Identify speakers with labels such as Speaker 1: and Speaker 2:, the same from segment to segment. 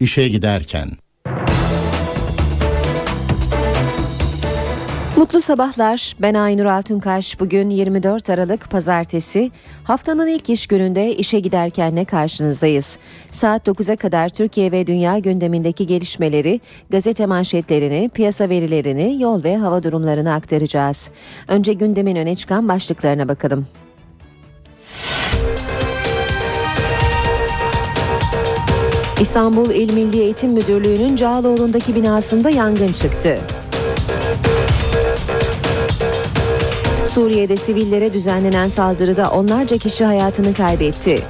Speaker 1: İşe giderken
Speaker 2: Mutlu sabahlar. Ben Aynur Altunkaş. Bugün 24 Aralık Pazartesi. Haftanın ilk iş gününde işe giderkenle karşınızdayız. Saat 9'a kadar Türkiye ve dünya gündemindeki gelişmeleri, gazete manşetlerini, piyasa verilerini, yol ve hava durumlarını aktaracağız. Önce gündemin öne çıkan başlıklarına bakalım. İstanbul İl Milli Eğitim Müdürlüğü'nün Cağaloğlu'ndaki binasında yangın çıktı. Suriye'de sivillere düzenlenen saldırıda onlarca kişi hayatını kaybetti.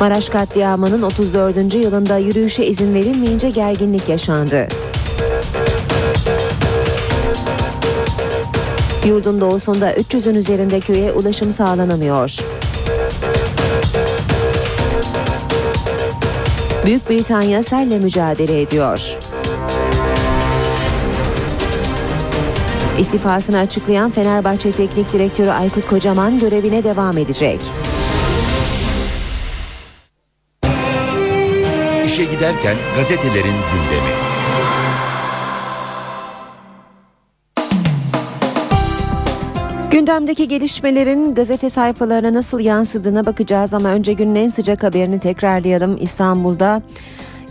Speaker 2: Maraş katliamının 34. yılında yürüyüşe izin verilmeyince gerginlik yaşandı. Yurdun doğusunda 300'ün üzerinde köye ulaşım sağlanamıyor. Büyük Britanya selle mücadele ediyor. İstifasını açıklayan Fenerbahçe Teknik Direktörü Aykut Kocaman görevine devam edecek.
Speaker 3: İşe giderken gazetelerin gündemi.
Speaker 2: Gündemdeki gelişmelerin gazete sayfalarına nasıl yansıdığına bakacağız ama önce günün en sıcak haberini tekrarlayalım. İstanbul'da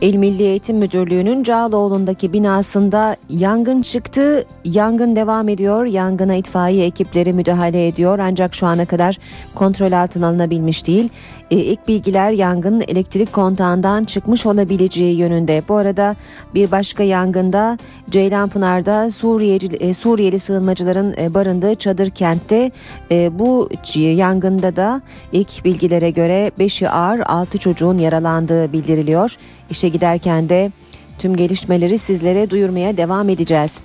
Speaker 2: İl Milli Eğitim Müdürlüğü'nün Cağaloğlu'ndaki binasında yangın çıktı. Yangın devam ediyor. Yangına itfaiye ekipleri müdahale ediyor ancak şu ana kadar kontrol altına alınabilmiş değil. E, ilk bilgiler yangının elektrik kontağından çıkmış olabileceği yönünde. Bu arada bir başka yangında Ceylanpınar'da Suriyeci, e, Suriyeli sığınmacıların e, barındığı çadır kentte e, bu yangında da ilk bilgilere göre 5'i ağır 6 çocuğun yaralandığı bildiriliyor. İşe giderken de tüm gelişmeleri sizlere duyurmaya devam edeceğiz.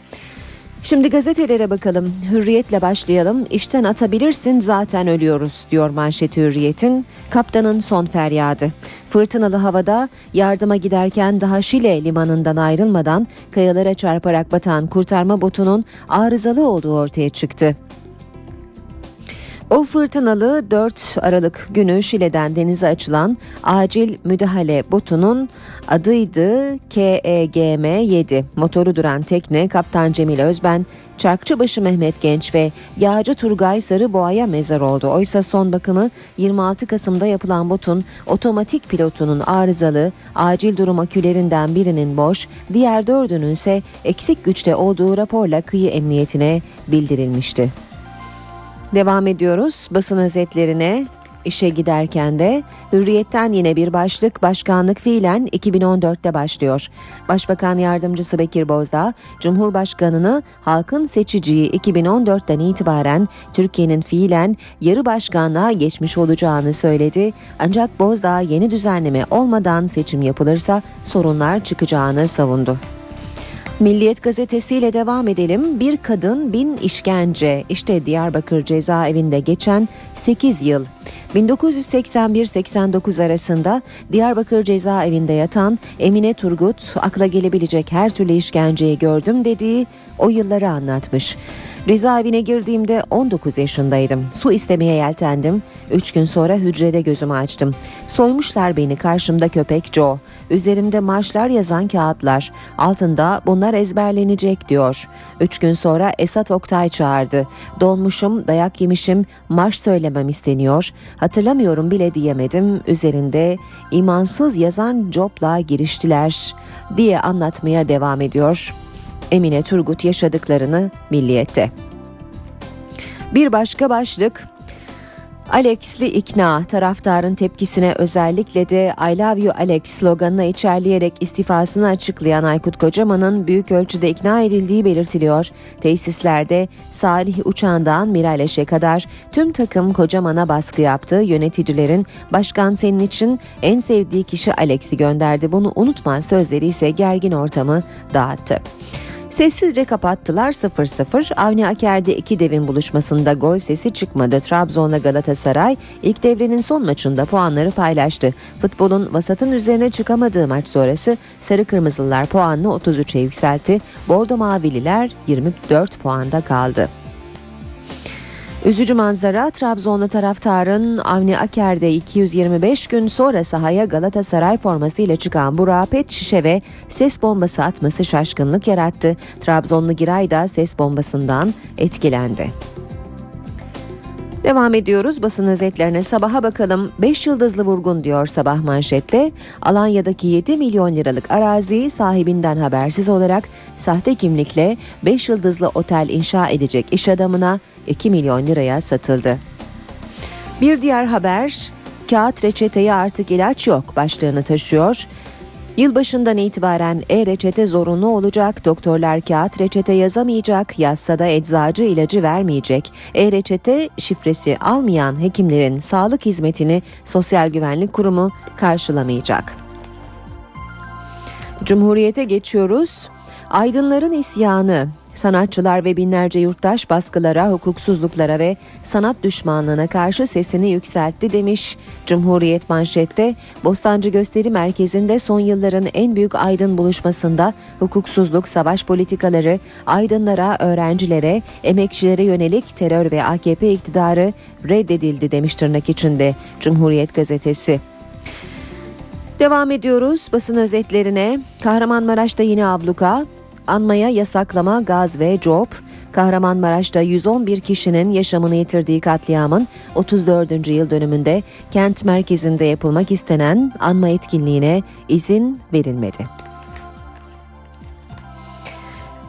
Speaker 2: Şimdi gazetelere bakalım. Hürriyetle başlayalım. İşten atabilirsin zaten ölüyoruz diyor manşeti Hürriyet'in. Kaptanın son feryadı. Fırtınalı havada yardıma giderken daha Şile limanından ayrılmadan kayalara çarparak batan kurtarma botunun arızalı olduğu ortaya çıktı. O fırtınalı 4 Aralık günü Şile'den denize açılan acil müdahale botunun adıydı KEGM-7. Motoru duran tekne Kaptan Cemil Özben, Çarkçıbaşı Mehmet Genç ve Yağcı Turgay Sarıboğa'ya mezar oldu. Oysa son bakımı 26 Kasım'da yapılan botun otomatik pilotunun arızalı, acil durum akülerinden birinin boş, diğer dördünün ise eksik güçte olduğu raporla kıyı emniyetine bildirilmişti. Devam ediyoruz basın özetlerine. İşe giderken de Hürriyet'ten yine bir başlık başkanlık fiilen 2014'te başlıyor. Başbakan yardımcısı Bekir Bozdağ, Cumhurbaşkanını halkın seçiciyi 2014'ten itibaren Türkiye'nin fiilen yarı başkanlığa geçmiş olacağını söyledi. Ancak Bozdağ yeni düzenleme olmadan seçim yapılırsa sorunlar çıkacağını savundu. Milliyet gazetesiyle devam edelim. Bir kadın bin işkence. İşte Diyarbakır cezaevinde geçen 8 yıl. 1981-89 arasında Diyarbakır cezaevinde yatan Emine Turgut akla gelebilecek her türlü işkenceyi gördüm dediği o yılları anlatmış. Cezaevine girdiğimde 19 yaşındaydım. Su istemeye yeltendim. 3 gün sonra hücrede gözümü açtım. Soymuşlar beni karşımda köpek Joe. Üzerimde marşlar yazan kağıtlar. Altında bunlar ezberlenecek diyor. 3 gün sonra Esat Oktay çağırdı. Donmuşum, dayak yemişim, marş söylemem isteniyor. Hatırlamıyorum bile diyemedim. Üzerinde imansız yazan Job'la giriştiler diye anlatmaya devam ediyor. Emine Turgut yaşadıklarını Milliyet'te. Bir başka başlık Alex'li ikna taraftarın tepkisine özellikle de I love you Alex sloganına içerleyerek istifasını açıklayan Aykut Kocaman'ın büyük ölçüde ikna edildiği belirtiliyor. Tesislerde Salih Uçan'dan Miraleş'e kadar tüm takım Kocaman'a baskı yaptı. Yöneticilerin başkan senin için en sevdiği kişi Alex'i gönderdi. Bunu unutma sözleri ise gergin ortamı dağıttı. Sessizce kapattılar 0-0. Avni Aker'de iki devin buluşmasında gol sesi çıkmadı. Trabzon'la Galatasaray ilk devrenin son maçında puanları paylaştı. Futbolun vasatın üzerine çıkamadığı maç sonrası Sarı Kırmızılılar puanını 33'e yükseltti. Bordo Mavililer 24 puanda kaldı. Üzücü manzara Trabzonlu taraftarın Avni Aker'de 225 gün sonra sahaya Galatasaray formasıyla çıkan Burak'a pet şişe ve ses bombası atması şaşkınlık yarattı. Trabzonlu Giray da ses bombasından etkilendi. Devam ediyoruz basın özetlerine sabaha bakalım 5 yıldızlı vurgun diyor sabah manşette. Alanya'daki 7 milyon liralık araziyi sahibinden habersiz olarak sahte kimlikle 5 yıldızlı otel inşa edecek iş adamına 2 milyon liraya satıldı. Bir diğer haber kağıt reçeteye artık ilaç yok başlığını taşıyor. Yılbaşından itibaren e-reçete zorunlu olacak, doktorlar kağıt reçete yazamayacak, yazsa da eczacı ilacı vermeyecek. E-reçete şifresi almayan hekimlerin sağlık hizmetini Sosyal Güvenlik Kurumu karşılamayacak. Cumhuriyete geçiyoruz. Aydınların isyanı Sanatçılar ve binlerce yurttaş baskılara, hukuksuzluklara ve sanat düşmanlığına karşı sesini yükseltti demiş. Cumhuriyet manşette Bostancı Gösteri Merkezi'nde son yılların en büyük aydın buluşmasında hukuksuzluk, savaş politikaları, aydınlara, öğrencilere, emekçilere yönelik terör ve AKP iktidarı reddedildi demiş tırnak içinde Cumhuriyet gazetesi. Devam ediyoruz basın özetlerine. Kahramanmaraş'ta yine abluka, anmaya yasaklama, gaz ve cop, Kahramanmaraş'ta 111 kişinin yaşamını yitirdiği katliamın 34. yıl dönümünde kent merkezinde yapılmak istenen anma etkinliğine izin verilmedi.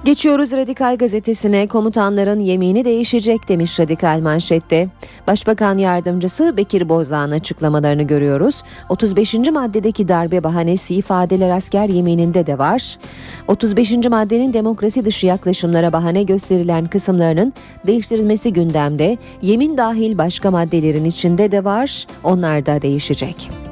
Speaker 2: Geçiyoruz Radikal gazetesine komutanların yemini değişecek demiş Radikal manşette. Başbakan yardımcısı Bekir Bozdağ'ın açıklamalarını görüyoruz. 35. maddedeki darbe bahanesi ifadeler asker yemininde de var. 35. maddenin demokrasi dışı yaklaşımlara bahane gösterilen kısımlarının değiştirilmesi gündemde. Yemin dahil başka maddelerin içinde de var. Onlar da değişecek.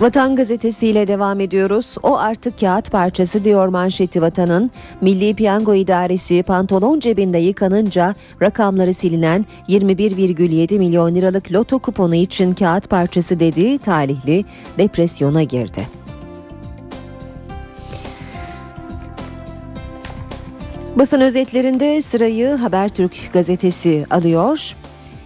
Speaker 2: Vatan gazetesiyle devam ediyoruz. O artık kağıt parçası diyor manşeti Vatan'ın. Milli Piyango İdaresi pantolon cebinde yıkanınca rakamları silinen 21,7 milyon liralık loto kuponu için kağıt parçası dediği talihli depresyona girdi. Basın özetlerinde sırayı Habertürk gazetesi alıyor.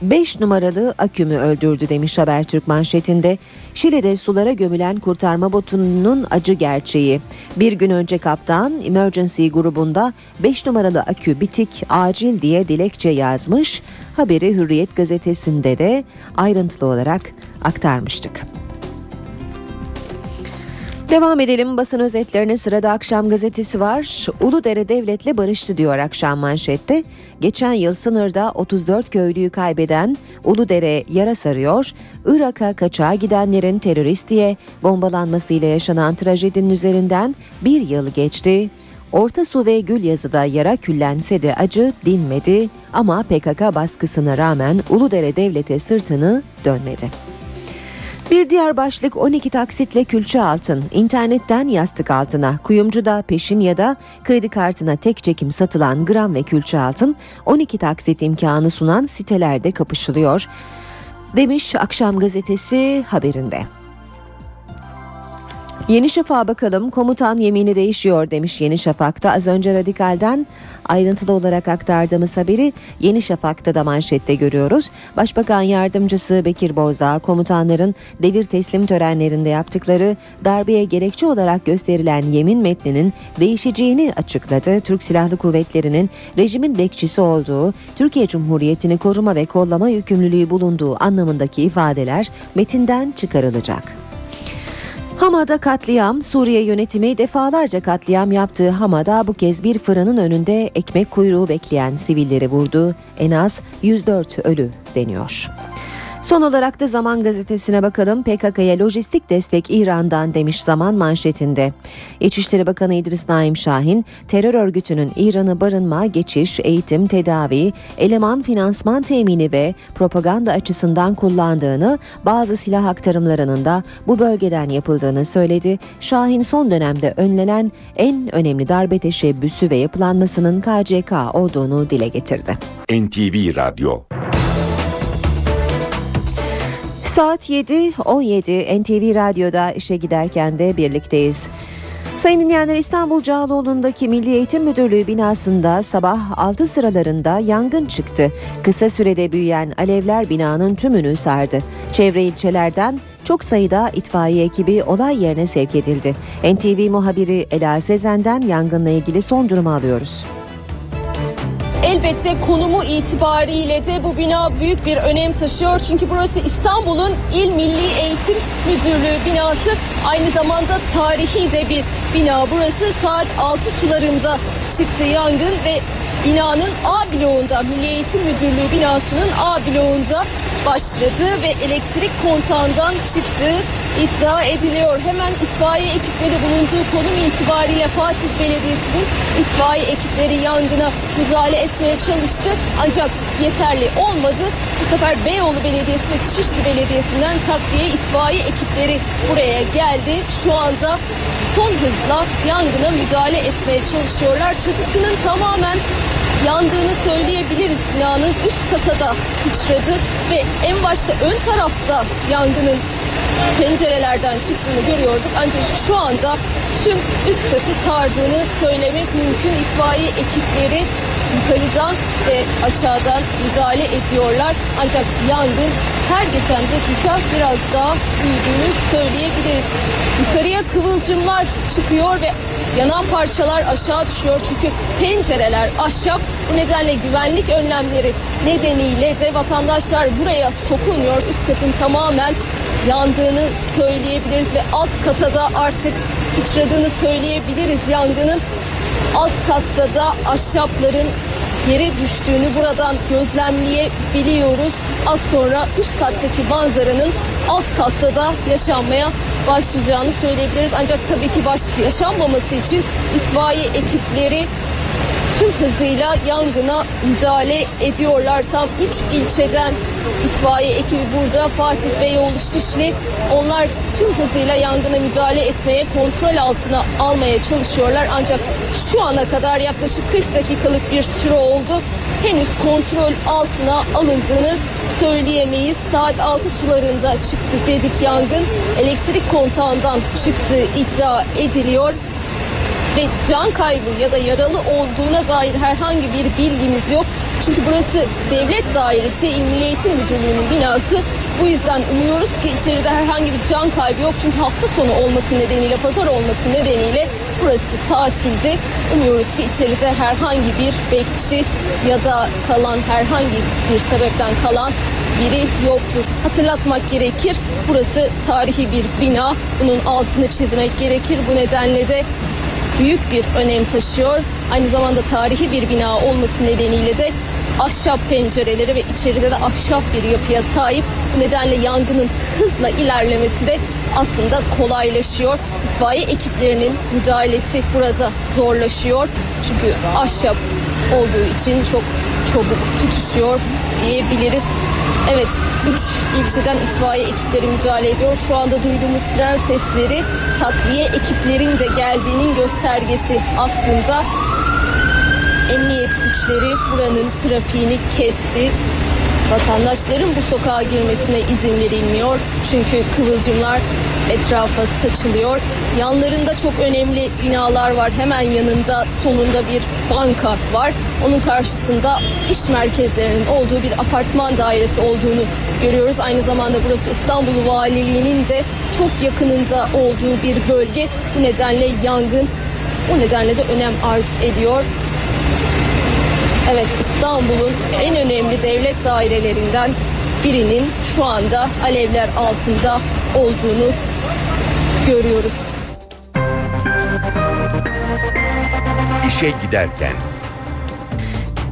Speaker 2: 5 numaralı akümü öldürdü demiş Habertürk manşetinde. Şili'de sulara gömülen kurtarma botunun acı gerçeği. Bir gün önce kaptan Emergency grubunda 5 numaralı akü bitik acil diye dilekçe yazmış. Haberi Hürriyet gazetesinde de ayrıntılı olarak aktarmıştık. Devam edelim basın özetlerine sırada akşam gazetesi var. Uludere devletle barıştı diyor akşam manşette. Geçen yıl sınırda 34 köylüyü kaybeden Uludere yara sarıyor. Irak'a kaçağa gidenlerin terörist diye bombalanmasıyla yaşanan trajedinin üzerinden bir yıl geçti. Orta Su ve Gülyazı'da yara küllense de acı dinmedi ama PKK baskısına rağmen Uludere devlete sırtını dönmedi. Bir diğer başlık 12 taksitle külçe altın. İnternetten yastık altına, kuyumcuda peşin ya da kredi kartına tek çekim satılan gram ve külçe altın 12 taksit imkanı sunan sitelerde kapışılıyor. Demiş Akşam Gazetesi haberinde. Yeni Şafak'a bakalım. Komutan yemini değişiyor demiş Yeni Şafak'ta. Az önce Radikal'den ayrıntılı olarak aktardığımız haberi Yeni Şafak'ta da manşette görüyoruz. Başbakan Yardımcısı Bekir Bozdağ komutanların devir teslim törenlerinde yaptıkları darbeye gerekçe olarak gösterilen yemin metninin değişeceğini açıkladı. Türk Silahlı Kuvvetleri'nin rejimin bekçisi olduğu, Türkiye Cumhuriyeti'ni koruma ve kollama yükümlülüğü bulunduğu anlamındaki ifadeler metinden çıkarılacak. Hama'da katliam, Suriye yönetimi defalarca katliam yaptığı Hama'da bu kez bir fırının önünde ekmek kuyruğu bekleyen sivilleri vurdu. En az 104 ölü deniyor. Son olarak da Zaman Gazetesi'ne bakalım. PKK'ya lojistik destek İran'dan demiş Zaman manşetinde. İçişleri Bakanı İdris Naim Şahin, terör örgütünün İran'ı barınma, geçiş, eğitim, tedavi, eleman finansman temini ve propaganda açısından kullandığını, bazı silah aktarımlarının da bu bölgeden yapıldığını söyledi. Şahin son dönemde önlenen en önemli darbe teşebbüsü ve yapılanmasının KCK olduğunu dile getirdi.
Speaker 3: NTV Radyo
Speaker 2: Saat 7.17 NTV Radyo'da işe giderken de birlikteyiz. Sayın dinleyenler İstanbul Cağaloğlu'ndaki Milli Eğitim Müdürlüğü binasında sabah 6 sıralarında yangın çıktı. Kısa sürede büyüyen alevler binanın tümünü sardı. Çevre ilçelerden çok sayıda itfaiye ekibi olay yerine sevk edildi. NTV muhabiri Ela Sezen'den yangınla ilgili son durumu alıyoruz.
Speaker 1: Elbette konumu itibariyle de bu bina büyük bir önem taşıyor. Çünkü burası İstanbul'un İl Milli Eğitim Müdürlüğü binası. Aynı zamanda tarihi de bir bina. Burası saat 6 sularında çıktı yangın ve binanın A bloğunda Milli Eğitim Müdürlüğü binasının A bloğunda başladı ve elektrik kontağından çıktığı iddia ediliyor. Hemen itfaiye ekipleri bulunduğu konum itibariyle Fatih Belediyesi'nin itfaiye ekipleri yangına müdahale etmeye çalıştı. Ancak yeterli olmadı. Bu sefer Beyoğlu Belediyesi ve Şişli Belediyesi'nden takviye itfaiye ekipleri buraya geldi. Şu anda son hızla yangına müdahale etmeye çalışıyorlar. Çatısının tamamen yandığını söyleyebiliriz. Binanın üst kata da sıçradı ve en başta ön tarafta yangının pencerelerden çıktığını görüyorduk. Ancak şu anda tüm üst katı sardığını söylemek mümkün. İtfaiye ekipleri yukarıdan ve aşağıdan müdahale ediyorlar. Ancak yangın her geçen dakika biraz daha büyüdüğünü söyleyebiliriz. Yukarıya kıvılcımlar çıkıyor ve yanan parçalar aşağı düşüyor çünkü pencereler ahşap. Bu nedenle güvenlik önlemleri nedeniyle de vatandaşlar buraya sokulmuyor. Üst katın tamamen yandığını söyleyebiliriz ve alt kata da artık sıçradığını söyleyebiliriz yangının. Alt katta da ahşapların yere düştüğünü buradan gözlemleyebiliyoruz. Az sonra üst kattaki manzaranın alt katta da yaşanmaya başlayacağını söyleyebiliriz. Ancak tabii ki baş yaşanmaması için itfaiye ekipleri tüm hızıyla yangına müdahale ediyorlar. Tam 3 ilçeden itfaiye ekibi burada Fatih Beyoğlu Şişli onlar tüm hızıyla yangına müdahale etmeye kontrol altına almaya çalışıyorlar. Ancak şu ana kadar yaklaşık 40 dakikalık bir süre oldu. Henüz kontrol altına alındığını söyleyemeyiz. Saat 6 sularında çıktı dedik yangın. Elektrik kontağından çıktığı iddia ediliyor ve can kaybı ya da yaralı olduğuna dair herhangi bir bilgimiz yok. Çünkü burası devlet dairesi, İl Milli Eğitim Müdürlüğü'nün binası. Bu yüzden umuyoruz ki içeride herhangi bir can kaybı yok. Çünkü hafta sonu olması nedeniyle, pazar olması nedeniyle burası tatildi. Umuyoruz ki içeride herhangi bir bekçi ya da kalan herhangi bir sebepten kalan biri yoktur. Hatırlatmak gerekir. Burası tarihi bir bina. Bunun altını çizmek gerekir. Bu nedenle de büyük bir önem taşıyor. Aynı zamanda tarihi bir bina olması nedeniyle de ahşap pencereleri ve içeride de ahşap bir yapıya sahip. Bu nedenle yangının hızla ilerlemesi de aslında kolaylaşıyor. İtfaiye ekiplerinin müdahalesi burada zorlaşıyor. Çünkü ahşap olduğu için çok çabuk tutuşuyor diyebiliriz. Evet, 3 ilçeden itfaiye ekipleri müdahale ediyor. Şu anda duyduğumuz siren sesleri takviye ekiplerin de geldiğinin göstergesi aslında. Emniyet güçleri buranın trafiğini kesti. Vatandaşların bu sokağa girmesine izin verilmiyor. Çünkü kıvılcımlar etrafa saçılıyor. Yanlarında çok önemli binalar var. Hemen yanında solunda bir banka var. Onun karşısında iş merkezlerinin olduğu bir apartman dairesi olduğunu görüyoruz. Aynı zamanda burası İstanbul Valiliği'nin de çok yakınında olduğu bir bölge. Bu nedenle yangın o nedenle de önem arz ediyor. Evet İstanbul'un en önemli devlet dairelerinden birinin şu anda alevler altında olduğunu görüyoruz.
Speaker 3: İşe giderken.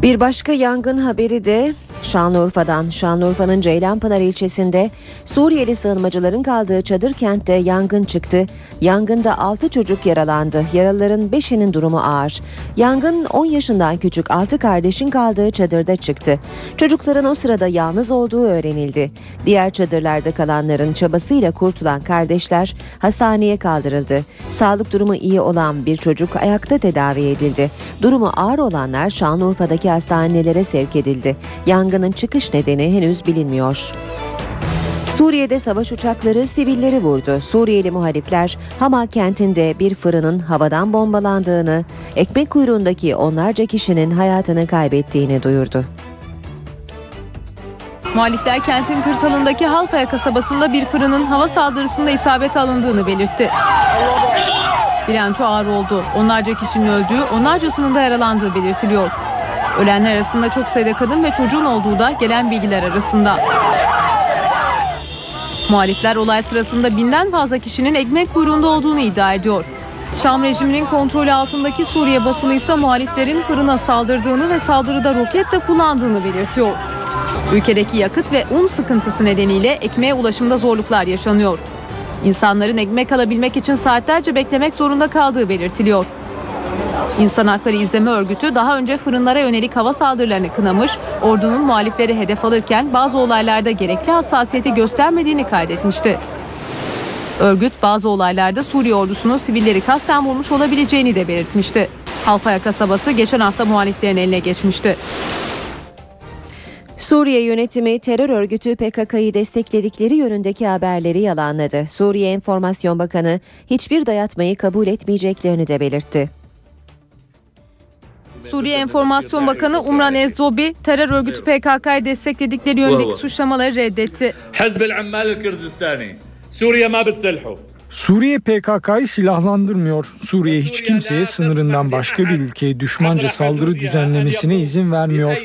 Speaker 2: Bir başka yangın haberi de Şanlıurfa'dan. Şanlıurfa'nın Ceylanpınar ilçesinde Suriyeli sığınmacıların kaldığı çadır kentte yangın çıktı. Yangında 6 çocuk yaralandı. Yaralıların 5'inin durumu ağır. Yangın 10 yaşından küçük 6 kardeşin kaldığı çadırda çıktı. Çocukların o sırada yalnız olduğu öğrenildi. Diğer çadırlarda kalanların çabasıyla kurtulan kardeşler hastaneye kaldırıldı. Sağlık durumu iyi olan bir çocuk ayakta tedavi edildi. Durumu ağır olanlar Şanlıurfa'daki hastanelere sevk edildi. Yangının çıkış nedeni henüz bilinmiyor. Suriye'de savaş uçakları sivilleri vurdu. Suriyeli muhalifler Hama kentinde bir fırının havadan bombalandığını, ekmek kuyruğundaki onlarca kişinin hayatını kaybettiğini duyurdu.
Speaker 4: Muhalifler kentin kırsalındaki Halfaya kasabasında bir fırının hava saldırısında isabet alındığını belirtti. Bilanço ağır oldu. Onlarca kişinin öldüğü, onlarcasının da yaralandığı belirtiliyor. Ölenler arasında çok sayıda kadın ve çocuğun olduğu da gelen bilgiler arasında. Muhalifler olay sırasında binden fazla kişinin ekmek kuyruğunda olduğunu iddia ediyor. Şam rejiminin kontrolü altındaki Suriye basını ise muhaliflerin fırına saldırdığını ve saldırıda roket de kullandığını belirtiyor. Ülkedeki yakıt ve un sıkıntısı nedeniyle ekmeğe ulaşımda zorluklar yaşanıyor. İnsanların ekmek alabilmek için saatlerce beklemek zorunda kaldığı belirtiliyor. İnsan Hakları İzleme Örgütü daha önce fırınlara yönelik hava saldırılarını kınamış, ordunun muhalifleri hedef alırken bazı olaylarda gerekli hassasiyeti göstermediğini kaydetmişti. Örgüt bazı olaylarda Suriye ordusunun sivilleri kasten vurmuş olabileceğini de belirtmişti. Halfaya kasabası geçen hafta muhaliflerin eline geçmişti.
Speaker 2: Suriye yönetimi terör örgütü PKK'yı destekledikleri yönündeki haberleri yalanladı. Suriye Enformasyon Bakanı hiçbir dayatmayı kabul etmeyeceklerini de belirtti.
Speaker 4: Suriye Enformasyon Bakanı Umran Ezzobi terör örgütü PKK'yı destekledikleri yönündeki suçlamaları reddetti.
Speaker 5: Hezbel Ammal Kürdistani Suriye ma.
Speaker 6: Suriye PKK'yı silahlandırmıyor. Suriye hiç kimseye sınırından başka bir ülkeye düşmanca saldırı düzenlemesine izin vermiyor.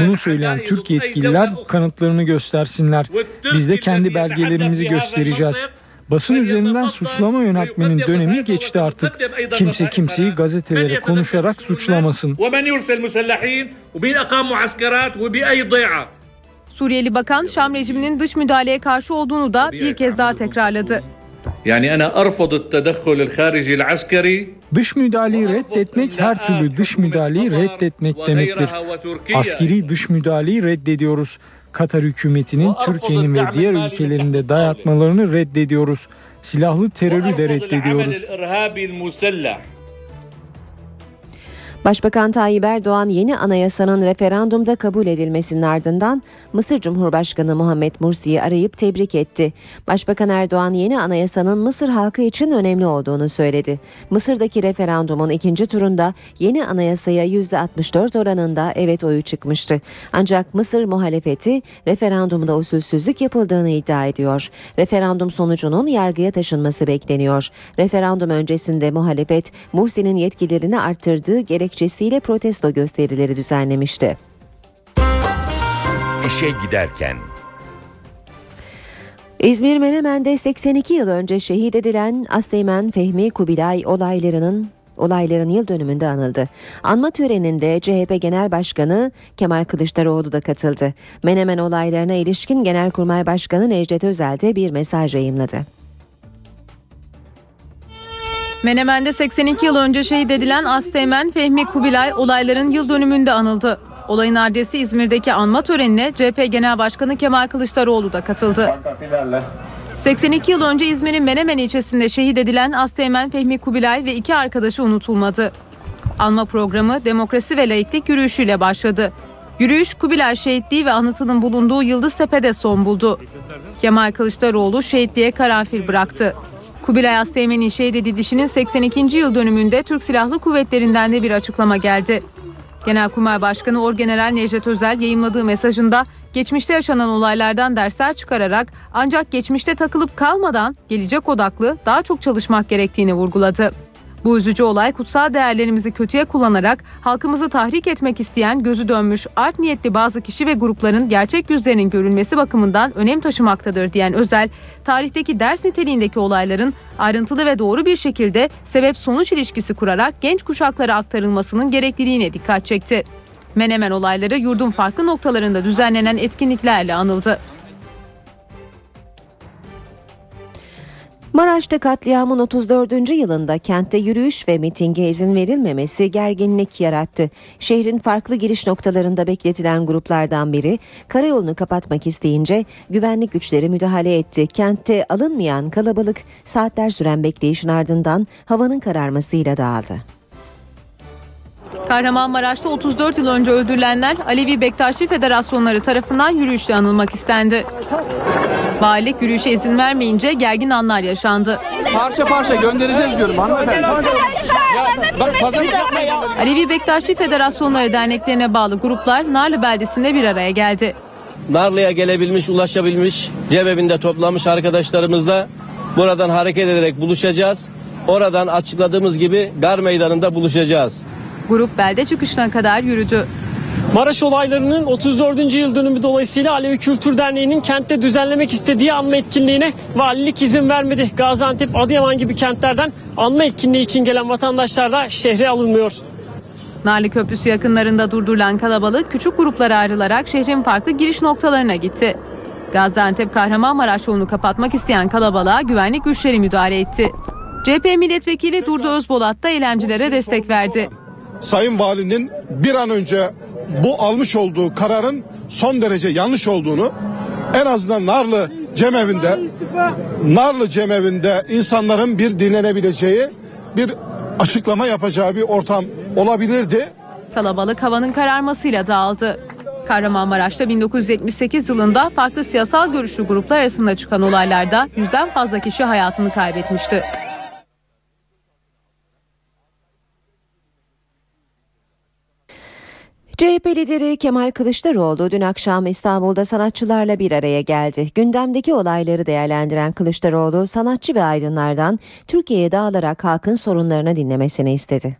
Speaker 6: Bunu söyleyen Türk yetkililer kanıtlarını göstersinler. Biz de kendi belgelerimizi göstereceğiz. Basın üzerinden suçlama yönetmenin dönemi geçti artık. Kimse kimseyi gazetelere konuşarak suçlamasın.
Speaker 5: ومن يرسل مسلحين ومين أقام معسكرات وبأي ضيعة
Speaker 4: Suriyeli bakan Şam rejiminin dış müdahaleye karşı olduğunu da bir kez daha tekrarladı.
Speaker 5: يعني أنا أرفض التدخل الخارجي العسكري
Speaker 6: Dış müdahaleyi reddetmek her türlü dış müdahaleyi reddetmek demektir. Askeri dış müdahaleyi reddediyoruz. Katar hükümetinin Türkiye'nin ve diğer ülkelerinde dayatmalarını reddediyoruz. Silahlı terörü de reddediyoruz.
Speaker 2: Başbakan Tayyip Erdoğan yeni anayasanın referandumda kabul edilmesinin ardından Mısır Cumhurbaşkanı Muhammed Mursi'yi arayıp tebrik etti. Başbakan Erdoğan yeni anayasanın Mısır halkı için önemli olduğunu söyledi. Mısır'daki referandumun ikinci turunda yeni anayasaya %64 oranında evet oyu çıkmıştı. Ancak Mısır muhalefeti referandumda usulsüzlük yapıldığını iddia ediyor. Referandum sonucunun yargıya taşınması bekleniyor. Referandum öncesinde muhalefet Mursi'nin yetkilerini arttırdığı gerekçe gerekçesiyle protesto gösterileri düzenlemişti.
Speaker 3: İşe giderken
Speaker 2: İzmir Menemen'de 82 yıl önce şehit edilen Asteğmen Fehmi Kubilay olaylarının olayların yıl dönümünde anıldı. Anma töreninde CHP Genel Başkanı Kemal Kılıçdaroğlu da katıldı. Menemen olaylarına ilişkin Genelkurmay Başkanı Necdet Özel de bir mesaj yayımladı.
Speaker 4: Menemen'de 82 yıl önce şehit edilen Asteğmen Fehmi Kubilay olayların yıl dönümünde anıldı. Olayın adresi İzmir'deki anma törenine CHP Genel Başkanı Kemal Kılıçdaroğlu da katıldı. 82 yıl önce İzmir'in Menemen ilçesinde şehit edilen Asteğmen Fehmi Kubilay ve iki arkadaşı unutulmadı. Anma programı demokrasi ve laiklik yürüyüşüyle başladı. Yürüyüş Kubilay şehitliği ve anıtının bulunduğu Yıldıztepe'de son buldu. Kemal Kılıçdaroğlu şehitliğe karanfil bıraktı. Kubilay Asteğmen'in şehit edilişinin 82. yıl dönümünde Türk Silahlı Kuvvetleri'nden de bir açıklama geldi. Genelkurmay Başkanı Orgeneral Necdet Özel yayımladığı mesajında geçmişte yaşanan olaylardan dersler çıkararak ancak geçmişte takılıp kalmadan gelecek odaklı daha çok çalışmak gerektiğini vurguladı. Bu üzücü olay kutsal değerlerimizi kötüye kullanarak halkımızı tahrik etmek isteyen gözü dönmüş art niyetli bazı kişi ve grupların gerçek yüzlerinin görülmesi bakımından önem taşımaktadır diyen Özel, tarihteki ders niteliğindeki olayların ayrıntılı ve doğru bir şekilde sebep sonuç ilişkisi kurarak genç kuşaklara aktarılmasının gerekliliğine dikkat çekti. Menemen olayları yurdun farklı noktalarında düzenlenen etkinliklerle anıldı.
Speaker 2: Maraş'ta katliamın 34. yılında kentte yürüyüş ve mitinge izin verilmemesi gerginlik yarattı. Şehrin farklı giriş noktalarında bekletilen gruplardan biri karayolunu kapatmak isteyince güvenlik güçleri müdahale etti. Kentte alınmayan kalabalık saatler süren bekleyişin ardından havanın kararmasıyla dağıldı.
Speaker 4: Kahramanmaraş'ta 34 yıl önce öldürülenler Alevi Bektaşi Federasyonları tarafından yürüyüşle anılmak istendi. Valilik yürüyüşe izin vermeyince gergin anlar yaşandı.
Speaker 7: Parça parça göndereceğiz diyorum hanımefendi.
Speaker 4: Alevi Bektaşi Federasyonları derneklerine bağlı gruplar Narlı beldesinde bir araya geldi.
Speaker 8: Narlı'ya gelebilmiş, ulaşabilmiş, cebevinde toplamış arkadaşlarımızla buradan hareket ederek buluşacağız. Oradan açıkladığımız gibi Gar Meydanı'nda buluşacağız.
Speaker 4: Grup belde çıkışına kadar yürüdü.
Speaker 9: Maraş olaylarının 34. yıl dönümü dolayısıyla Alevi Kültür Derneği'nin kentte düzenlemek istediği anma etkinliğine valilik izin vermedi. Gaziantep, Adıyaman gibi kentlerden anma etkinliği için gelen vatandaşlar da şehre alınmıyor.
Speaker 4: Narlı Köprüsü yakınlarında durdurulan kalabalık küçük gruplara ayrılarak şehrin farklı giriş noktalarına gitti. Gaziantep Kahramanmaraş yolunu kapatmak isteyen kalabalığa güvenlik güçleri müdahale etti. CHP milletvekili Durdu Özbolat da eylemcilere destek verdi.
Speaker 10: Sayın Valinin bir an önce bu almış olduğu kararın son derece yanlış olduğunu en azından Narlı Cemevinde Narlı Cemevinde insanların bir dinlenebileceği bir açıklama yapacağı bir ortam olabilirdi.
Speaker 4: Kalabalık havanın kararmasıyla dağıldı. Kahramanmaraş'ta 1978 yılında farklı siyasal görüşlü gruplar arasında çıkan olaylarda yüzden fazla kişi hayatını kaybetmişti.
Speaker 2: CHP lideri Kemal Kılıçdaroğlu dün akşam İstanbul'da sanatçılarla bir araya geldi. Gündemdeki olayları değerlendiren Kılıçdaroğlu sanatçı ve aydınlardan Türkiye'ye dağılarak halkın sorunlarını dinlemesini istedi.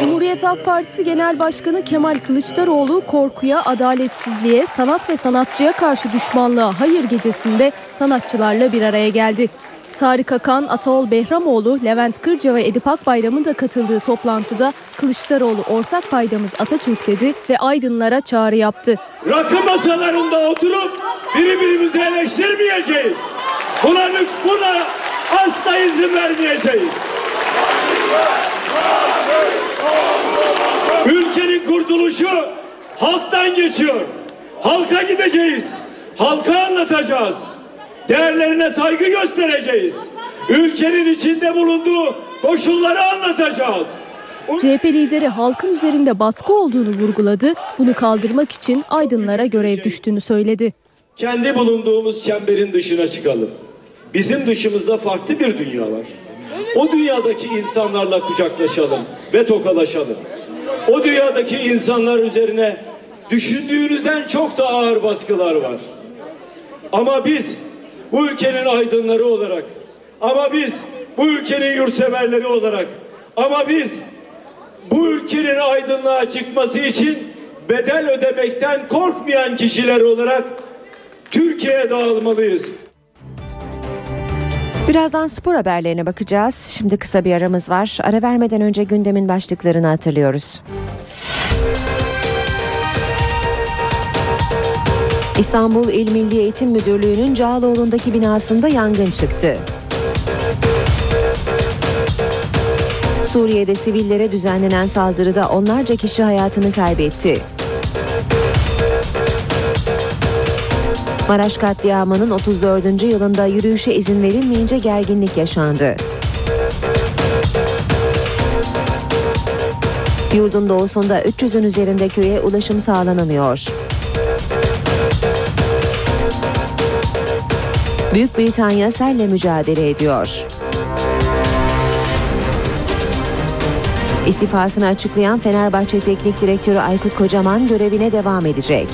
Speaker 1: Cumhuriyet Halk Partisi Genel Başkanı Kemal Kılıçdaroğlu korkuya, adaletsizliğe, sanat ve sanatçıya karşı düşmanlığa hayır gecesinde sanatçılarla bir araya geldi. Tarık Akan, Ataol Behramoğlu, Levent Kırca ve Edip Akbayram'ın da katıldığı toplantıda Kılıçdaroğlu ortak paydamız Atatürk dedi ve aydınlara çağrı yaptı.
Speaker 11: Rakı masalarında oturup birbirimizi eleştirmeyeceğiz. Buna lüks buna asla izin vermeyeceğiz. Ülkenin kurtuluşu halktan geçiyor. Halka gideceğiz. Halka anlatacağız. Değerlerine saygı göstereceğiz. Ülkenin içinde bulunduğu koşulları anlatacağız.
Speaker 1: CHP lideri halkın üzerinde baskı olduğunu vurguladı. Bunu kaldırmak için aydınlara görev düştüğünü söyledi.
Speaker 11: Kendi bulunduğumuz çemberin dışına çıkalım. Bizim dışımızda farklı bir dünya var. O dünyadaki insanlarla kucaklaşalım ve tokalaşalım. O dünyadaki insanlar üzerine düşündüğünüzden çok da ağır baskılar var. Ama biz bu ülkenin aydınları olarak, ama biz bu ülkenin yurtseverleri olarak, ama biz bu ülkenin aydınlığa çıkması için bedel ödemekten korkmayan kişiler olarak Türkiye'ye dağılmalıyız.
Speaker 2: Birazdan spor haberlerine bakacağız. Şimdi kısa bir aramız var. Ara vermeden önce gündemin başlıklarını hatırlıyoruz. İstanbul İl Milli Eğitim Müdürlüğü'nün Cağaloğlu'ndaki binasında yangın çıktı. Suriye'de sivillere düzenlenen saldırıda onlarca kişi hayatını kaybetti. Maraş katliamının 34. yılında yürüyüşe izin verilmeyince gerginlik yaşandı. Yurdun doğusunda 300'ün üzerinde köye ulaşım sağlanamıyor. Büyük Britanya selle mücadele ediyor. İstifasını açıklayan Fenerbahçe Teknik Direktörü Aykut Kocaman görevine devam edecek.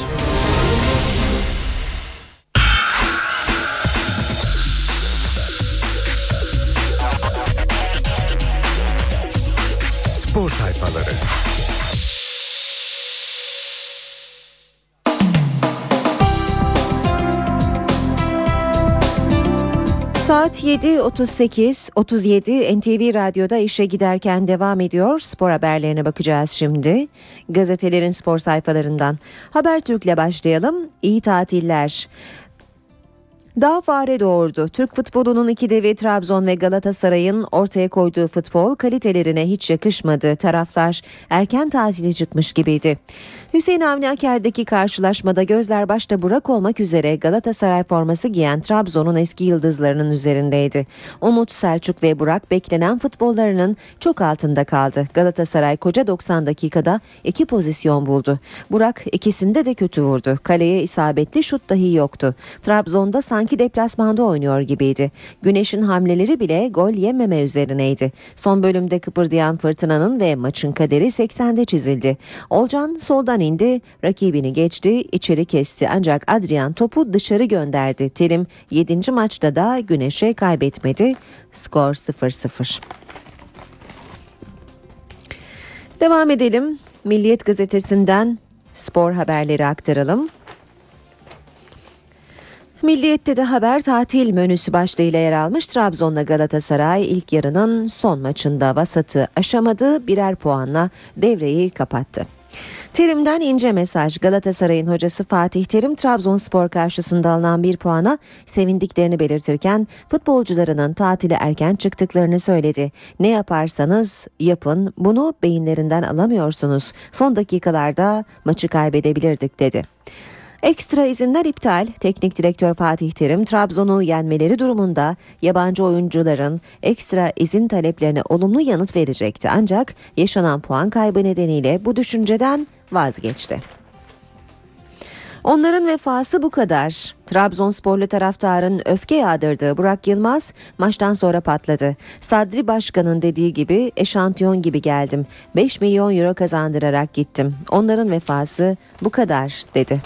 Speaker 3: Spor sayfaları.
Speaker 2: Saat 7.38, 37 NTV Radyo'da işe giderken devam ediyor. Spor haberlerine bakacağız şimdi. Gazetelerin spor sayfalarından. Habertürk'le başlayalım. İyi tatiller. Daha fare doğurdu. Türk futbolunun iki devi Trabzon ve Galatasaray'ın ortaya koyduğu futbol kalitelerine hiç yakışmadı. Taraflar erken tatile çıkmış gibiydi. Hüseyin Avni Aker'deki karşılaşmada gözler başta Burak olmak üzere Galatasaray forması giyen Trabzon'un eski yıldızlarının üzerindeydi. Umut, Selçuk ve Burak beklenen futbollarının çok altında kaldı. Galatasaray koca 90 dakikada iki pozisyon buldu. Burak ikisinde de kötü vurdu. Kaleye isabetli şut dahi yoktu. Trabzon'da sanki deplasmanda oynuyor gibiydi. Güneş'in hamleleri bile gol yememe üzerineydi. Son bölümde kıpırdayan fırtınanın ve maçın kaderi 80'de çizildi. Olcan soldan indi, rakibini geçti, içeri kesti ancak Adrian topu dışarı gönderdi. Terim 7. maçta da Güneş'e kaybetmedi. Skor 0-0. Devam edelim. Milliyet gazetesinden spor haberleri aktaralım. Milliyet'te de haber tatil menüsü başlığıyla yer almış. Trabzon'la Galatasaray ilk yarının son maçında vasatı aşamadı. Birer puanla devreyi kapattı. Terim'den ince mesaj. Galatasaray'ın hocası Fatih Terim Trabzonspor karşısında alınan bir puana sevindiklerini belirtirken futbolcularının tatile erken çıktıklarını söyledi. Ne yaparsanız yapın bunu beyinlerinden alamıyorsunuz. Son dakikalarda maçı kaybedebilirdik dedi. Ekstra izinler iptal. Teknik direktör Fatih Terim Trabzon'u yenmeleri durumunda yabancı oyuncuların ekstra izin taleplerine olumlu yanıt verecekti. Ancak yaşanan puan kaybı nedeniyle bu düşünceden vazgeçti. Onların vefası bu kadar. Trabzonsporlu taraftarın öfke yağdırdığı Burak Yılmaz maçtan sonra patladı. Sadri Başkan'ın dediği gibi eşantiyon gibi geldim. 5 milyon euro kazandırarak gittim. Onların vefası bu kadar dedi.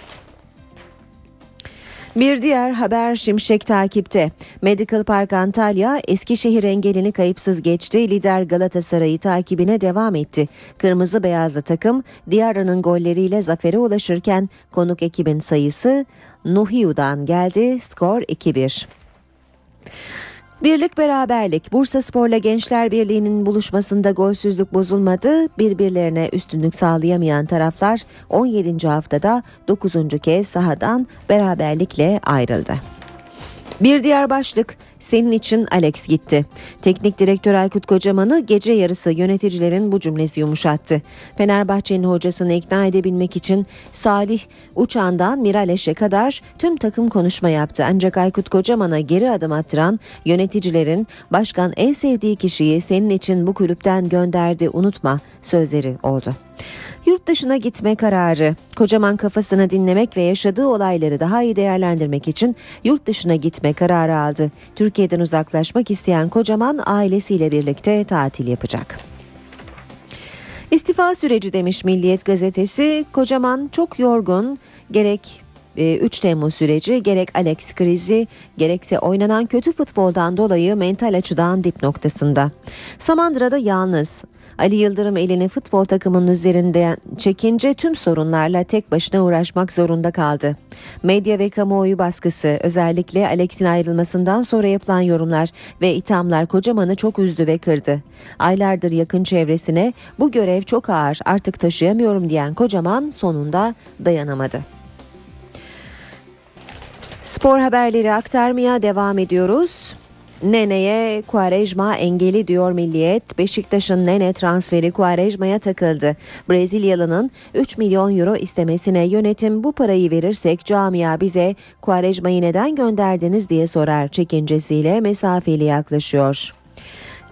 Speaker 2: Bir diğer haber Şimşek takipte. Medical Park Antalya Eskişehir engelini kayıpsız geçti. Lider Galatasaray'ı takibine devam etti. Kırmızı beyazlı takım Diyara'nın golleriyle zafere ulaşırken konuk ekibin sayısı Nuhiu'dan geldi. Skor 2-1. Birlik beraberlik Bursa Spor'la Gençler Birliği'nin buluşmasında golsüzlük bozulmadı. Birbirlerine üstünlük sağlayamayan taraflar 17. haftada 9. kez sahadan beraberlikle ayrıldı. Bir diğer başlık senin için Alex gitti. Teknik direktör Aykut Kocaman'ı gece yarısı yöneticilerin bu cümlesi yumuşattı. Fenerbahçe'nin hocasını ikna edebilmek için Salih Uçan'dan Miraleş'e kadar tüm takım konuşma yaptı. Ancak Aykut Kocaman'a geri adım attıran yöneticilerin başkan en sevdiği kişiyi senin için bu kulüpten gönderdi unutma sözleri oldu. Yurt dışına gitme kararı. Kocaman kafasını dinlemek ve yaşadığı olayları daha iyi değerlendirmek için yurt dışına gitme kararı aldı. Türkiye'den uzaklaşmak isteyen Kocaman ailesiyle birlikte tatil yapacak. İstifa süreci demiş Milliyet gazetesi. Kocaman çok yorgun. Gerek 3 Temmuz süreci gerek Alex krizi gerekse oynanan kötü futboldan dolayı mental açıdan dip noktasında. Samandıra'da yalnız. Ali Yıldırım elini futbol takımının üzerinden çekince tüm sorunlarla tek başına uğraşmak zorunda kaldı. Medya ve kamuoyu baskısı özellikle Alex'in ayrılmasından sonra yapılan yorumlar ve ithamlar kocamanı çok üzdü ve kırdı. Aylardır yakın çevresine bu görev çok ağır artık taşıyamıyorum diyen kocaman sonunda dayanamadı. Spor haberleri aktarmaya devam ediyoruz. Nene'ye Quaresma engeli diyor Milliyet. Beşiktaş'ın Nene transferi Quaresma'ya takıldı. Brezilyalı'nın 3 milyon euro istemesine yönetim bu parayı verirsek camia bize Quaresma'yı neden gönderdiniz diye sorar çekincesiyle mesafeli yaklaşıyor.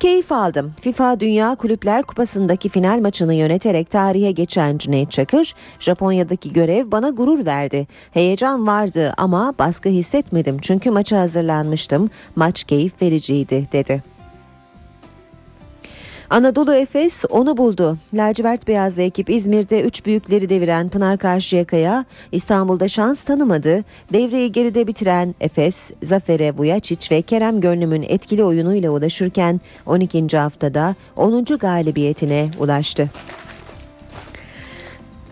Speaker 2: Keyif aldım. FIFA Dünya Kulüpler Kupası'ndaki final maçını yöneterek tarihe geçen Cüneyt Çakır, Japonya'daki görev bana gurur verdi. Heyecan vardı ama baskı hissetmedim çünkü maça hazırlanmıştım. Maç keyif vericiydi dedi. Anadolu Efes onu buldu. Lacivert beyazlı ekip İzmir'de üç büyükleri deviren Pınar Karşıyaka'ya İstanbul'da şans tanımadı. Devreyi geride bitiren Efes, Zafer'e Vujacic ve Kerem Gönlüm'ün etkili oyunuyla ulaşırken 12. haftada 10. galibiyetine ulaştı.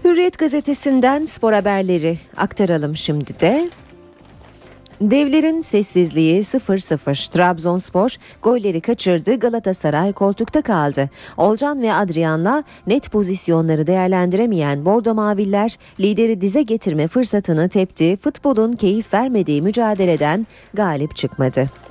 Speaker 2: Hürriyet gazetesinden spor haberleri aktaralım şimdi de. Devlerin sessizliği 0-0. Trabzonspor golleri kaçırdı. Galatasaray koltukta kaldı. Olcan ve Adrian'la net pozisyonları değerlendiremeyen Bordo Maviller lideri dize getirme fırsatını tepti. Futbolun keyif vermediği mücadeleden galip çıkmadı.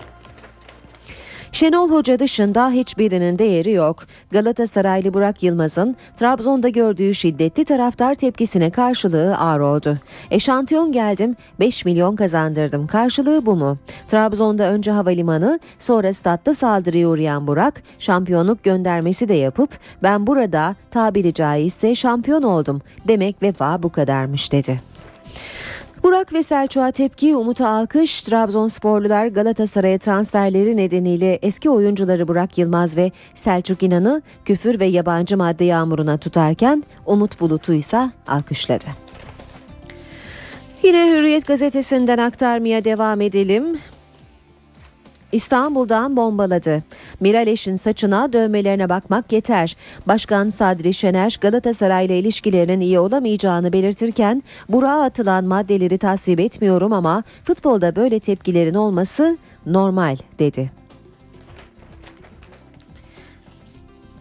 Speaker 2: Şenol Hoca dışında hiçbirinin değeri yok. Galatasaraylı Burak Yılmaz'ın Trabzon'da gördüğü şiddetli taraftar tepkisine karşılığı ağır oldu. Eşantiyon geldim 5 milyon kazandırdım. Karşılığı bu mu? Trabzon'da önce havalimanı sonra statta saldırıya uğrayan Burak şampiyonluk göndermesi de yapıp ben burada tabiri caizse şampiyon oldum demek vefa bu kadarmış dedi. Burak ve Selçuk'a tepki, Umut'a alkış, Trabzonsporlular Galatasaray'a transferleri nedeniyle eski oyuncuları Burak Yılmaz ve Selçuk İnan'ı küfür ve yabancı madde yağmuruna tutarken Umut Bulut'u ise alkışladı. Yine Hürriyet gazetesinden aktarmaya devam edelim. İstanbul'dan bombaladı. Miraleş'in saçına dövmelerine bakmak yeter. Başkan Sadri Şener Galatasaray ile ilişkilerinin iyi olamayacağını belirtirken Burak'a atılan maddeleri tasvip etmiyorum ama futbolda böyle tepkilerin olması normal dedi.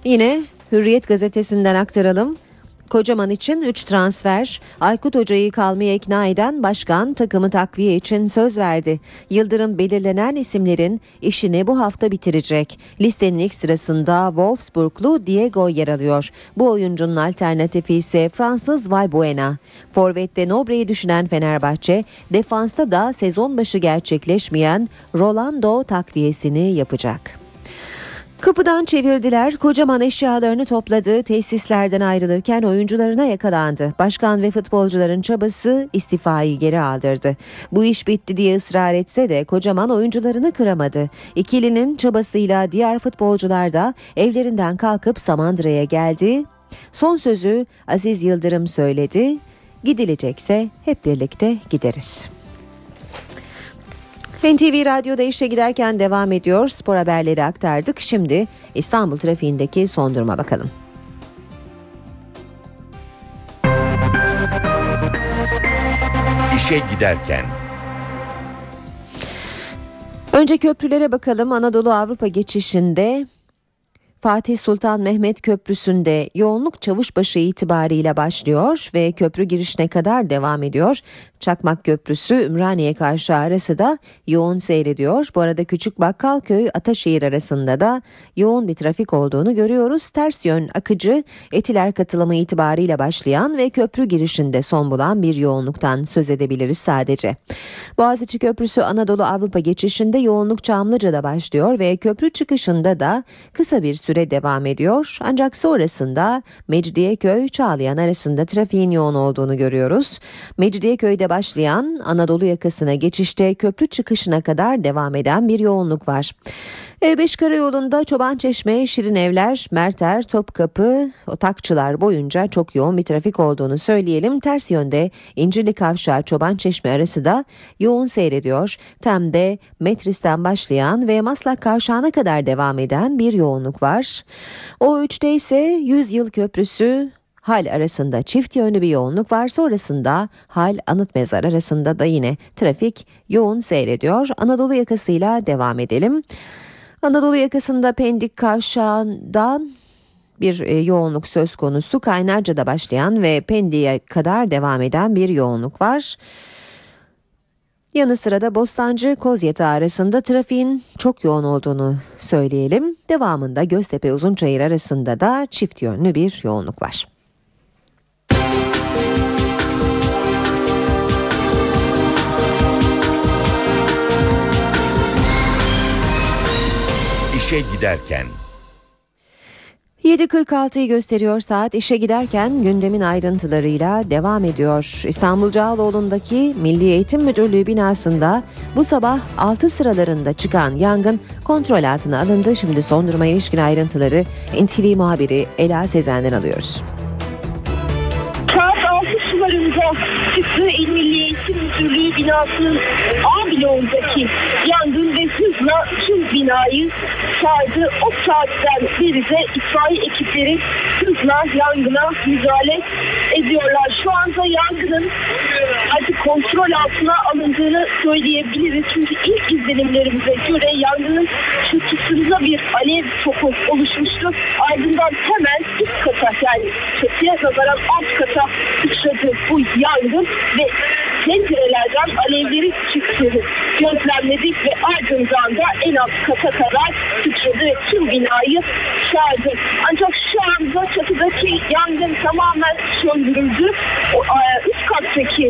Speaker 2: Yine Hürriyet gazetesinden aktaralım. Kocaman için 3 transfer. Aykut Hoca'yı kalmaya ikna eden başkan takımı takviye için söz verdi. Yıldırım belirlenen isimlerin işini bu hafta bitirecek. Listenin ilk sırasında Wolfsburglu Diego yer alıyor. Bu oyuncunun alternatifi ise Fransız Valbuena. Forvet'te Nobre'yi düşünen Fenerbahçe, defansta da sezon başı gerçekleşmeyen Rolando takviyesini yapacak. Kapıdan çevirdiler, kocaman eşyalarını topladı, tesislerden ayrılırken oyuncularına yakalandı. Başkan ve futbolcuların çabası istifayı geri aldırdı. Bu iş bitti diye ısrar etse de kocaman oyuncularını kıramadı. İkilinin çabasıyla diğer futbolcular da evlerinden kalkıp Samandıra'ya geldi. Son sözü Aziz Yıldırım söyledi. Gidilecekse hep birlikte gideriz. NTV Radyo'da işe giderken devam ediyor. Spor haberleri aktardık. Şimdi İstanbul trafiğindeki son duruma bakalım.
Speaker 3: İşe giderken
Speaker 2: Önce köprülere bakalım. Anadolu Avrupa geçişinde Fatih Sultan Mehmet Köprüsü'nde yoğunluk Çavuşbaşı itibariyle başlıyor ve köprü girişine kadar devam ediyor. Çakmak Köprüsü Ümraniye karşı arası da yoğun seyrediyor. Bu arada Küçük Bakkalköy Ataşehir arasında da yoğun bir trafik olduğunu görüyoruz. Ters yön akıcı Etiler katılımı itibariyle başlayan ve köprü girişinde son bulan bir yoğunluktan söz edebiliriz sadece. Boğaziçi Köprüsü Anadolu Avrupa geçişinde yoğunluk Çamlıca'da başlıyor ve köprü çıkışında da kısa bir süre devam ediyor. Ancak sonrasında Mecidiyeköy Çağlayan arasında trafiğin yoğun olduğunu görüyoruz. Mecidiyeköy'de başlayan Anadolu yakasına geçişte köprü çıkışına kadar devam eden bir yoğunluk var. E5 karayolunda Çobançeşme, Şirinevler, Merter, Topkapı, Otakçılar boyunca çok yoğun bir trafik olduğunu söyleyelim. Ters yönde İncirli Kavşağı Çobançeşme arası da yoğun seyrediyor. Tem'de Metris'ten başlayan ve Maslak Kavşağı'na kadar devam eden bir yoğunluk var. O3'te ise 100 Yıl Köprüsü Hal arasında çift yönlü bir yoğunluk var. Sonrasında Hal Anıt Mezar arasında da yine trafik yoğun seyrediyor. Anadolu yakasıyla devam edelim. Anadolu yakasında Pendik Kavşağı'ndan bir e, yoğunluk söz konusu. Kaynarca'da başlayan ve Pendik'e kadar devam eden bir yoğunluk var. Yanı sıra da Bostancı Kozyatağı arasında trafiğin çok yoğun olduğunu söyleyelim. Devamında Göztepe Uzunçayır arasında da çift yönlü bir yoğunluk var.
Speaker 3: İşe giderken
Speaker 2: 7.46'yı gösteriyor saat işe giderken gündemin ayrıntılarıyla devam ediyor. İstanbul Cağaloğlu'ndaki Milli Eğitim Müdürlüğü binasında bu sabah 6 sıralarında çıkan yangın kontrol altına alındı. Şimdi son duruma ilişkin ayrıntıları NTV muhabiri Ela Sezen'den alıyoruz.
Speaker 12: Saat 6 sularında çıktığı İl Milli Eğitim Müdürlüğü binasının bloğundaki yangın ve hızla tüm binayı sardı. O saatten beri de itfaiye ekipleri hızla yangına müdahale ediyorlar. Şu anda yangının artık kontrol altına alındığını söyleyebiliriz. Çünkü ilk izlenimlerimize göre yangının çatısında bir alev topu oluşmuştu. Ardından hemen üst kata yani çatıya nazaran alt kata sıçradı bu yangın ve pencerelerden alevlerin çıktığını gözlemledik ve ardından da en alt kata kadar sıçradı ve tüm binayı sardı. Ancak şu anda çatıdaki yangın tamamen söndürüldü. O, e, üst kattaki,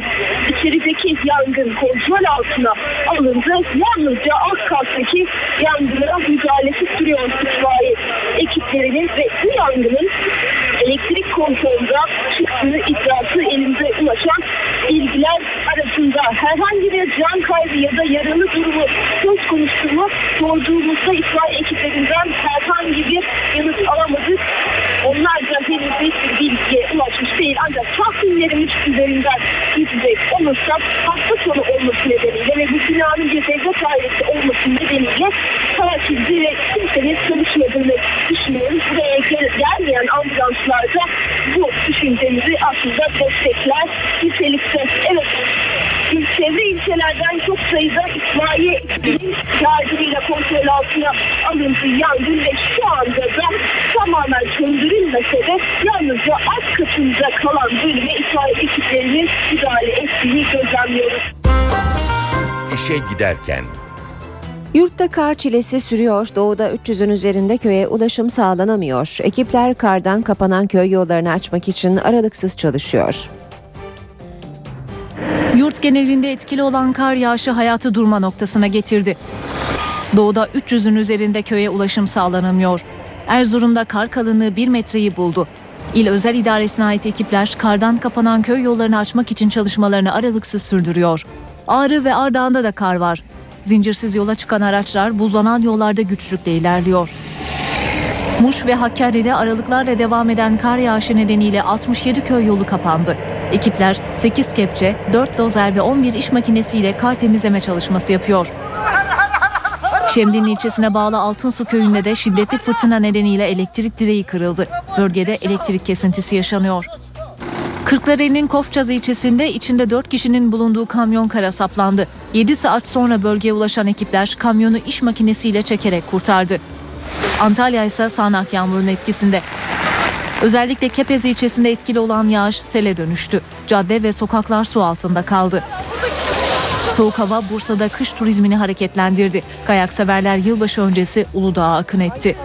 Speaker 12: içerideki yangın kontrol altına alındı. Yalnızca alt kattaki yangına müdahalesi sürüyor itfaiye ekiplerinin ve bu yangının elektrik kontrolünden çıktığı iddiası elimize ulaşan bilgiler arasında herhangi bir can kaybı ya da yaralı durumu söz konusu mu sorduğumuzda itfaiye ekiplerinden herhangi bir yanıt alamadık. Onlar da henüz hiçbir bilgiye ulaşmış değil. Ancak tahminlerimiz üzerinden gidecek olursak hafta sonu olması nedeniyle ve bu binanın bir devlet ailesi olması nedeniyle tatilci ve kimsenin çalışmadığını düşünüyoruz. Buraya gel- gelmeyen ambulanslarda bu düşüncemizi aslında destekler nitelikte. Evet, çevre ilçelerden çok sayıda itfaiye ekibinin yardımıyla kontrol altına alındı yangın ve şu anda da tamamen söndürülmese de yalnızca alt katında kalan bölüme itfaiye ekiplerinin müdahale ettiğini gözlemliyoruz.
Speaker 3: İşe giderken
Speaker 2: Yurtta kar çilesi sürüyor. Doğuda 300'ün üzerinde köye ulaşım sağlanamıyor. Ekipler kardan kapanan köy yollarını açmak için aralıksız çalışıyor.
Speaker 13: Yurt genelinde etkili olan kar yağışı hayatı durma noktasına getirdi. Doğuda 300'ün üzerinde köye ulaşım sağlanamıyor. Erzurum'da kar kalınlığı 1 metreyi buldu. İl özel idaresine ait ekipler kardan kapanan köy yollarını açmak için çalışmalarını aralıksız sürdürüyor. Ağrı ve Ardahan'da da kar var. Zincirsiz yola çıkan araçlar buzlanan yollarda güçlükle ilerliyor. Muş ve Hakkari'de aralıklarla devam eden kar yağışı nedeniyle 67 köy yolu kapandı. Ekipler 8 kepçe, 4 dozer ve 11 iş makinesiyle kar temizleme çalışması yapıyor. Şemdinli ilçesine bağlı Altınsu köyünde de şiddetli fırtına nedeniyle elektrik direği kırıldı. Bölgede elektrik kesintisi yaşanıyor. Kırklareli'nin Kofçaz ilçesinde içinde 4 kişinin bulunduğu kamyon kara saplandı. 7 saat sonra bölgeye ulaşan ekipler kamyonu iş makinesiyle çekerek kurtardı. Antalya ise sağanak yağmurun etkisinde. Özellikle Kepez ilçesinde etkili olan yağış sele dönüştü. Cadde ve sokaklar su altında kaldı. Soğuk hava Bursa'da kış turizmini hareketlendirdi. Kayak severler yılbaşı öncesi Uludağ'a akın etti.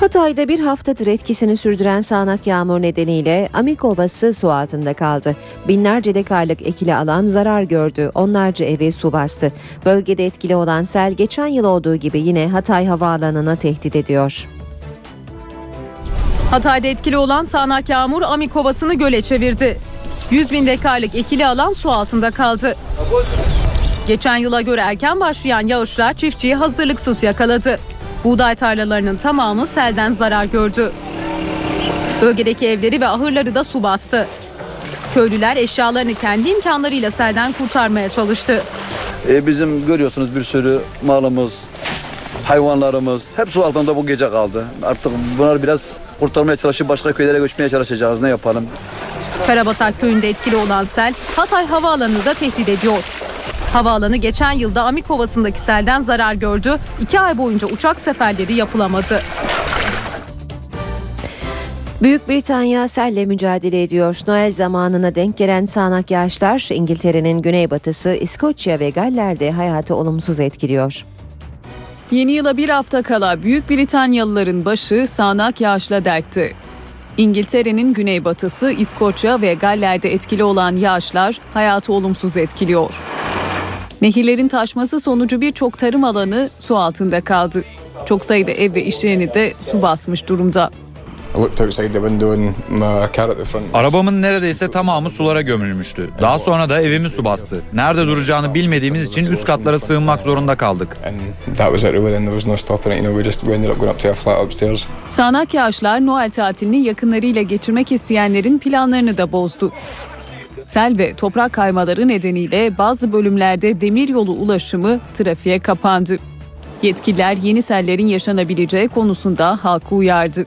Speaker 2: Hatay'da bir haftadır etkisini sürdüren sağanak yağmur nedeniyle Amik Ovası su altında kaldı. Binlerce dekarlık ekili alan zarar gördü. Onlarca evi su bastı. Bölgede etkili olan sel geçen yıl olduğu gibi yine Hatay Havaalanı'na tehdit ediyor.
Speaker 4: Hatay'da etkili olan sağanak yağmur Amik Ovası'nı göle çevirdi. 100 bin dekarlık ekili alan su altında kaldı. Geçen yıla göre erken başlayan yağışlar çiftçiyi hazırlıksız yakaladı. Buğday tarlalarının tamamı selden zarar gördü. Bölgedeki evleri ve ahırları da su bastı. Köylüler eşyalarını kendi imkanlarıyla selden kurtarmaya çalıştı.
Speaker 7: E, bizim görüyorsunuz bir sürü malımız, hayvanlarımız hep su altında bu gece kaldı. Artık bunları biraz kurtarmaya çalışıp başka köylere göçmeye çalışacağız. Ne yapalım?
Speaker 4: Karabatak köyünde etkili olan sel Hatay Havaalanı'nı da tehdit ediyor. Havaalanı geçen yılda Amik Ovası'ndaki selden zarar gördü. İki ay boyunca uçak seferleri yapılamadı.
Speaker 2: Büyük Britanya selle mücadele ediyor. Noel zamanına denk gelen sağanak yağışlar İngiltere'nin güneybatısı, İskoçya ve Galler'de hayatı olumsuz etkiliyor.
Speaker 14: Yeni yıla bir hafta kala Büyük Britanyalıların başı sağanak yağışla dertti. İngiltere'nin güneybatısı, İskoçya ve Galler'de etkili olan yağışlar hayatı olumsuz etkiliyor. Nehirlerin taşması sonucu birçok tarım alanı su altında kaldı. Çok sayıda ev ve iş yerini de su basmış durumda.
Speaker 15: Arabamın neredeyse tamamı sulara gömülmüştü. Daha sonra da evimi su bastı. Nerede duracağını bilmediğimiz için üst katlara sığınmak zorunda kaldık.
Speaker 14: Sağanak yağışlar Noel tatilini yakınlarıyla geçirmek isteyenlerin planlarını da bozdu. Sel ve toprak kaymaları nedeniyle bazı bölümlerde demiryolu ulaşımı trafiğe kapandı. Yetkililer yeni sellerin yaşanabileceği konusunda halkı uyardı.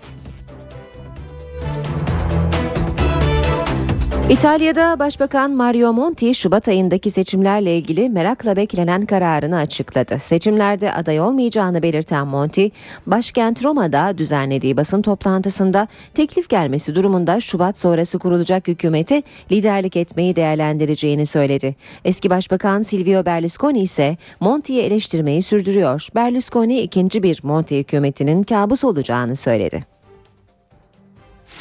Speaker 2: İtalya'da Başbakan Mario Monti Şubat ayındaki seçimlerle ilgili merakla beklenen kararını açıkladı. Seçimlerde aday olmayacağını belirten Monti, başkent Roma'da düzenlediği basın toplantısında teklif gelmesi durumunda Şubat sonrası kurulacak hükümete liderlik etmeyi değerlendireceğini söyledi. Eski Başbakan Silvio Berlusconi ise Monti'yi eleştirmeyi sürdürüyor. Berlusconi ikinci bir Monti hükümetinin kabus olacağını söyledi.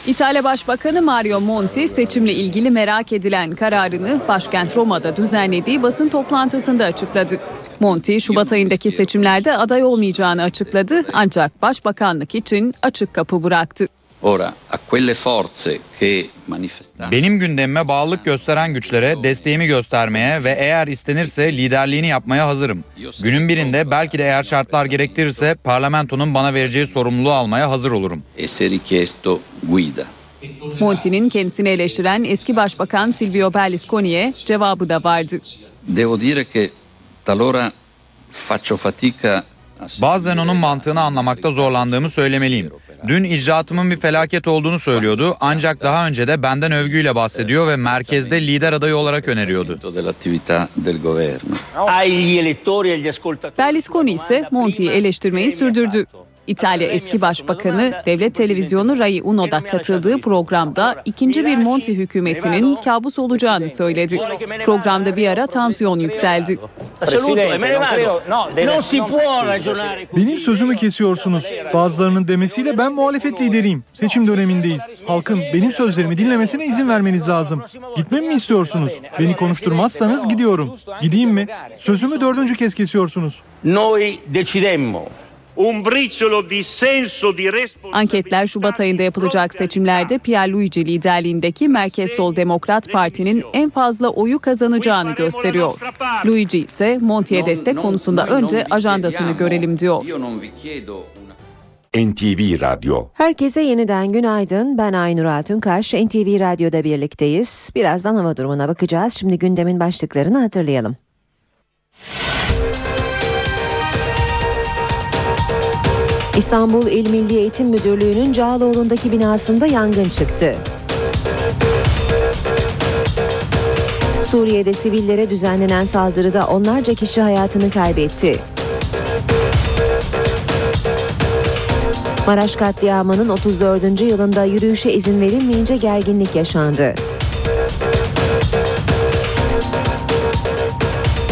Speaker 14: İtalya Başbakanı Mario Monti seçimle ilgili merak edilen kararını başkent Roma'da düzenlediği basın toplantısında açıkladı. Monti Şubat ayındaki seçimlerde aday olmayacağını açıkladı ancak başbakanlık için açık kapı bıraktı.
Speaker 16: Ora, a quelle forze che manifestanno
Speaker 15: Benim gündemime bağlılık gösteren güçlere desteğimi göstermeye ve eğer istenirse liderliğini yapmaya hazırım. Günün birinde belki de eğer şartlar gerektirirse parlamentonun bana vereceği sorumluluğu almaya hazır olurum.
Speaker 16: e.
Speaker 14: Monti'nin kendisini eleştiren eski başbakan Silvio Berlusconi'ye cevabı da vardı.
Speaker 16: Devo dire che talora faccio fatica
Speaker 15: Bazen onun mantığını anlamakta zorlandığımı söylemeliyim. Dün icraatımın bir felaket olduğunu söylüyordu ancak daha önce de benden övgüyle bahsediyor ve merkezde lider adayı olarak öneriyordu.
Speaker 16: governo.
Speaker 14: Berlusconi ise Monti'yi eleştirmeyi sürdürdü. İtalya eski başbakanı devlet televizyonu Rai Uno'da katıldığı programda ikinci bir Monti hükümetinin kabus olacağını söyledi. Programda bir ara tansiyon yükseldi.
Speaker 17: Benim sözümü kesiyorsunuz. Bazılarının demesiyle ben muhalefet lideriyim. Seçim dönemindeyiz. Halkın benim sözlerimi dinlemesine izin vermeniz lazım. Gitmemi mi istiyorsunuz? Beni konuşturmazsanız gidiyorum. Gideyim mi? Sözümü dördüncü kez kesiyorsunuz.
Speaker 18: Noi decidemmo. Un briciolo di senso di
Speaker 14: Anketler Şubat ayında yapılacak seçimlerde Pierluigi liderliğindeki Merkez Sol Demokrat Parti'nin en fazla oyu kazanacağını gösteriyor. Luigi ise Monti'ye destek konusunda önce ajandasını görelim diyor.
Speaker 3: NTV Radyo
Speaker 2: Herkese yeniden günaydın. Ben Aynur Altunkaş. NTV Radyo'da birlikteyiz. Birazdan hava durumuna bakacağız. Şimdi gündemin başlıklarını hatırlayalım. İstanbul İl Milli Eğitim Müdürlüğü'nün Cağaloğlu'ndaki binasında yangın çıktı. Suriye'de sivillere düzenlenen saldırıda onlarca kişi hayatını kaybetti. Maraş katliamının 34. yılında yürüyüşe izin verilmeyince gerginlik yaşandı.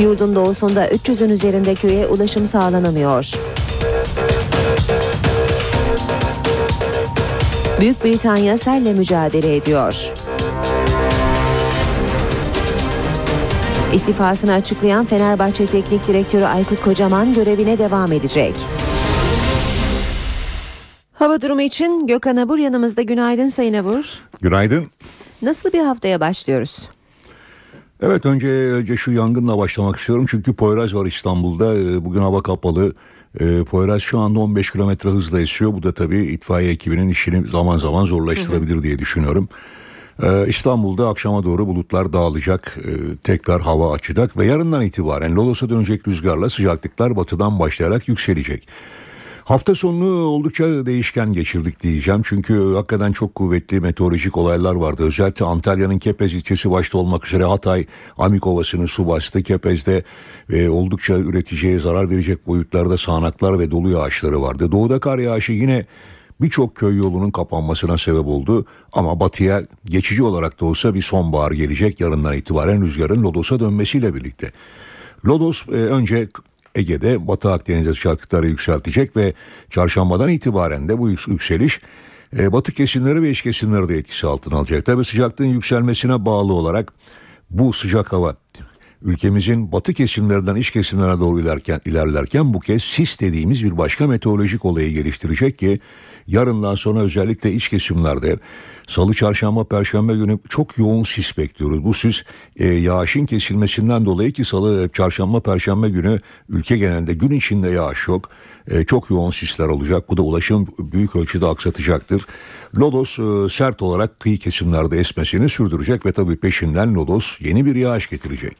Speaker 2: Yurdun doğusunda 300'ün üzerinde köye ulaşım sağlanamıyor. Büyük Britanya selle mücadele ediyor. İstifasını açıklayan Fenerbahçe Teknik Direktörü Aykut Kocaman görevine devam edecek. Hava durumu için Gökhan Abur yanımızda. Günaydın Sayın Abur.
Speaker 19: Günaydın.
Speaker 2: Nasıl bir haftaya başlıyoruz?
Speaker 19: Evet önce önce şu yangınla başlamak istiyorum çünkü Poyraz var İstanbul'da. Ee, Bugün hava kapalı. Ee, Poyraz şu anda 15 kilometre hızla esiyor. Bu da tabii itfaiye ekibinin işini zaman zaman zorlaştırabilir diye düşünüyorum. Ee, İstanbul'da akşama doğru bulutlar dağılacak, ee, tekrar hava açacak ve yarından itibaren Lodos'a dönecek rüzgarla sıcaklıklar batıdan başlayarak yükselecek. Hafta sonunu oldukça değişken geçirdik diyeceğim. Çünkü hakikaten çok kuvvetli meteorolojik olaylar vardı. Özellikle Antalya'nın Kepez ilçesi başta olmak üzere Hatay, Amik Ovası'nı su bastı. Kepez'de e, oldukça üreticiye zarar verecek boyutlarda sağanaklar ve dolu yağışları vardı. Doğuda kar yağışı yine birçok köy yolunun kapanmasına sebep oldu. Ama batıya geçici olarak da olsa bir sonbahar gelecek yarından itibaren rüzgarın Lodos'a dönmesiyle birlikte. Lodos e, önce Ege'de Batı Akdeniz'de sıcaklıkları yükseltecek ve çarşambadan itibaren de bu yük- yükseliş e, batı kesimleri ve iç kesimleri de etkisi altına alacak. Tabi sıcaklığın yükselmesine bağlı olarak bu sıcak hava ülkemizin batı kesimlerinden iç kesimlerine doğru ilerlerken, ilerlerken bu kez sis dediğimiz bir başka meteorolojik olayı geliştirecek ki yarından sonra özellikle iç kesimlerde salı çarşamba perşembe günü çok yoğun sis bekliyoruz. Bu sis e, yağışın kesilmesinden dolayı ki salı çarşamba perşembe günü ülke genelinde gün içinde yağış yok. E, çok yoğun sisler olacak. Bu da ulaşım büyük ölçüde aksatacaktır. Lodos e, sert olarak kıyı kesimlerde esmesini sürdürecek ve tabii peşinden Lodos yeni bir yağış getirecek.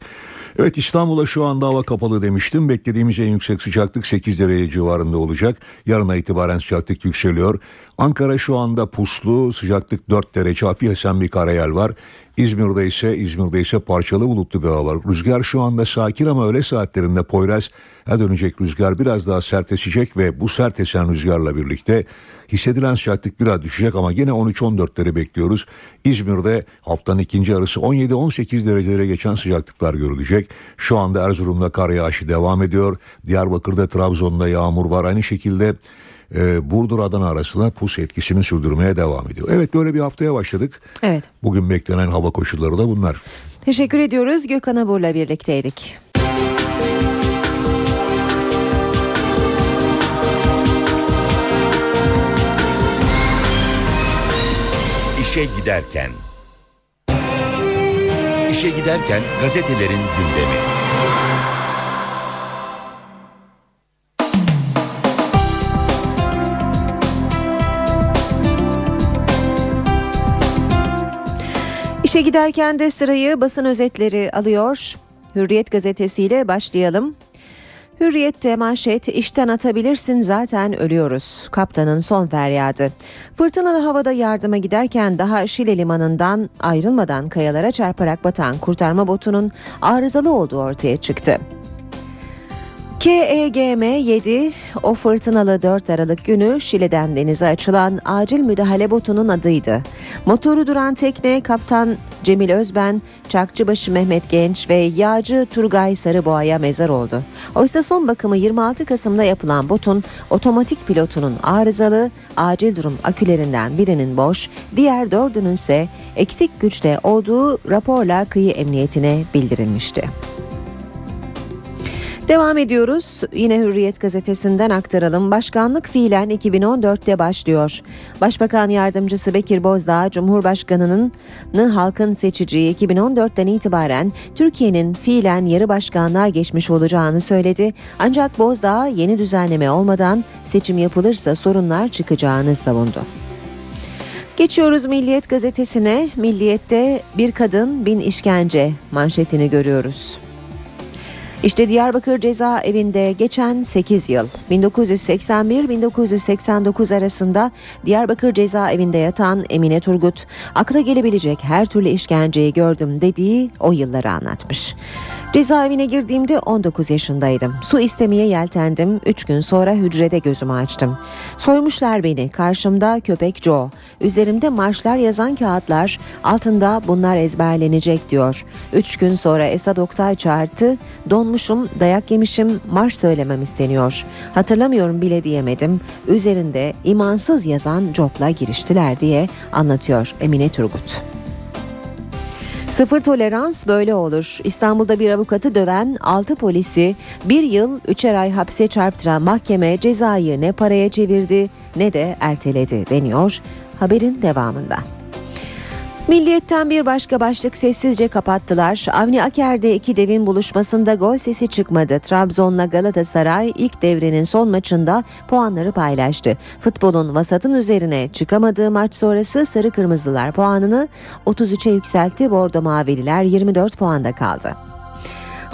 Speaker 19: Evet İstanbul'a şu anda hava kapalı demiştim. Beklediğimiz en yüksek sıcaklık 8 derece civarında olacak. Yarına itibaren sıcaklık yükseliyor. Ankara şu anda puslu, sıcaklık 4 derece, hafif esen bir karayel var. İzmir'de ise İzmir'de ise parçalı bulutlu bir hava var. Rüzgar şu anda sakin ama öğle saatlerinde Poyraz dönecek rüzgar biraz daha sertleşecek ve bu sert esen rüzgarla birlikte hissedilen sıcaklık biraz düşecek ama gene 13-14'leri bekliyoruz. İzmir'de haftanın ikinci yarısı 17-18 derecelere geçen sıcaklıklar görülecek. Şu anda Erzurum'da kar yağışı devam ediyor. Diyarbakır'da Trabzon'da yağmur var. Aynı şekilde e, Burdur Adana arasında pus etkisini sürdürmeye devam ediyor. Evet böyle bir haftaya başladık.
Speaker 2: Evet.
Speaker 19: Bugün beklenen hava koşulları da bunlar.
Speaker 2: Teşekkür ediyoruz. Gökhan Abur'la birlikteydik.
Speaker 3: İşe giderken. İşe giderken gazetelerin gündemi.
Speaker 2: İşe giderken de sırayı basın özetleri alıyor. Hürriyet gazetesiyle başlayalım. Hürriyette manşet işten atabilirsin zaten ölüyoruz. Kaptanın son feryadı. Fırtınalı havada yardıma giderken daha Şile limanından ayrılmadan kayalara çarparak batan kurtarma botunun arızalı olduğu ortaya çıktı. KEGM 7 o fırtınalı 4 Aralık günü Şile'den denize açılan acil müdahale botunun adıydı. Motoru duran tekne kaptan Cemil Özben, Çakçıbaşı Mehmet Genç ve yağcı Turgay Sarıboğa'ya mezar oldu. Oysa son bakımı 26 Kasım'da yapılan botun otomatik pilotunun arızalı, acil durum akülerinden birinin boş, diğer dördünün ise eksik güçte olduğu raporla kıyı emniyetine bildirilmişti. Devam ediyoruz. Yine Hürriyet gazetesinden aktaralım. Başkanlık fiilen 2014'te başlıyor. Başbakan yardımcısı Bekir Bozdağ, Cumhurbaşkanı'nın halkın seçeceği 2014'ten itibaren Türkiye'nin fiilen yarı başkanlığa geçmiş olacağını söyledi. Ancak Bozdağ yeni düzenleme olmadan seçim yapılırsa sorunlar çıkacağını savundu. Geçiyoruz Milliyet gazetesine. Milliyet'te bir kadın bin işkence manşetini görüyoruz. İşte Diyarbakır cezaevinde geçen 8 yıl 1981-1989 arasında Diyarbakır cezaevinde yatan Emine Turgut akla gelebilecek her türlü işkenceyi gördüm dediği o yılları anlatmış. Cezaevine girdiğimde 19 yaşındaydım. Su istemeye yeltendim. 3 gün sonra hücrede gözümü açtım. Soymuşlar beni. Karşımda köpek Joe. Üzerimde marşlar yazan kağıtlar. Altında bunlar ezberlenecek diyor. 3 gün sonra Esad Oktay çağırdı. Donmuşum, dayak yemişim, marş söylemem isteniyor. Hatırlamıyorum bile diyemedim. Üzerinde imansız yazan Job'la giriştiler diye anlatıyor Emine Turgut. Sıfır tolerans böyle olur. İstanbul'da bir avukatı döven 6 polisi bir yıl 3'er ay hapse çarptıran mahkeme cezayı ne paraya çevirdi ne de erteledi deniyor haberin devamında. Milliyetten bir başka başlık sessizce kapattılar. Avni Aker'de iki devin buluşmasında gol sesi çıkmadı. Trabzon'la Galatasaray ilk devrenin son maçında puanları paylaştı. Futbolun vasatın üzerine çıkamadığı maç sonrası Sarı Kırmızılar puanını 33'e yükseltti. Bordo Mavililer 24 puanda kaldı.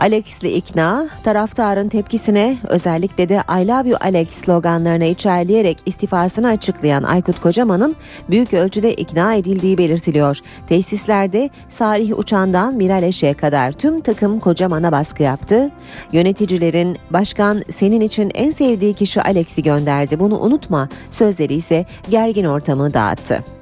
Speaker 2: Alex'li ikna, taraftarın tepkisine özellikle de I love you Alex sloganlarına içerleyerek istifasını açıklayan Aykut Kocaman'ın büyük ölçüde ikna edildiği belirtiliyor. Tesislerde Salih Uçan'dan Miral Eşe'ye kadar tüm takım Kocaman'a baskı yaptı. Yöneticilerin başkan senin için en sevdiği kişi Alex'i gönderdi bunu unutma sözleri ise gergin ortamı dağıttı.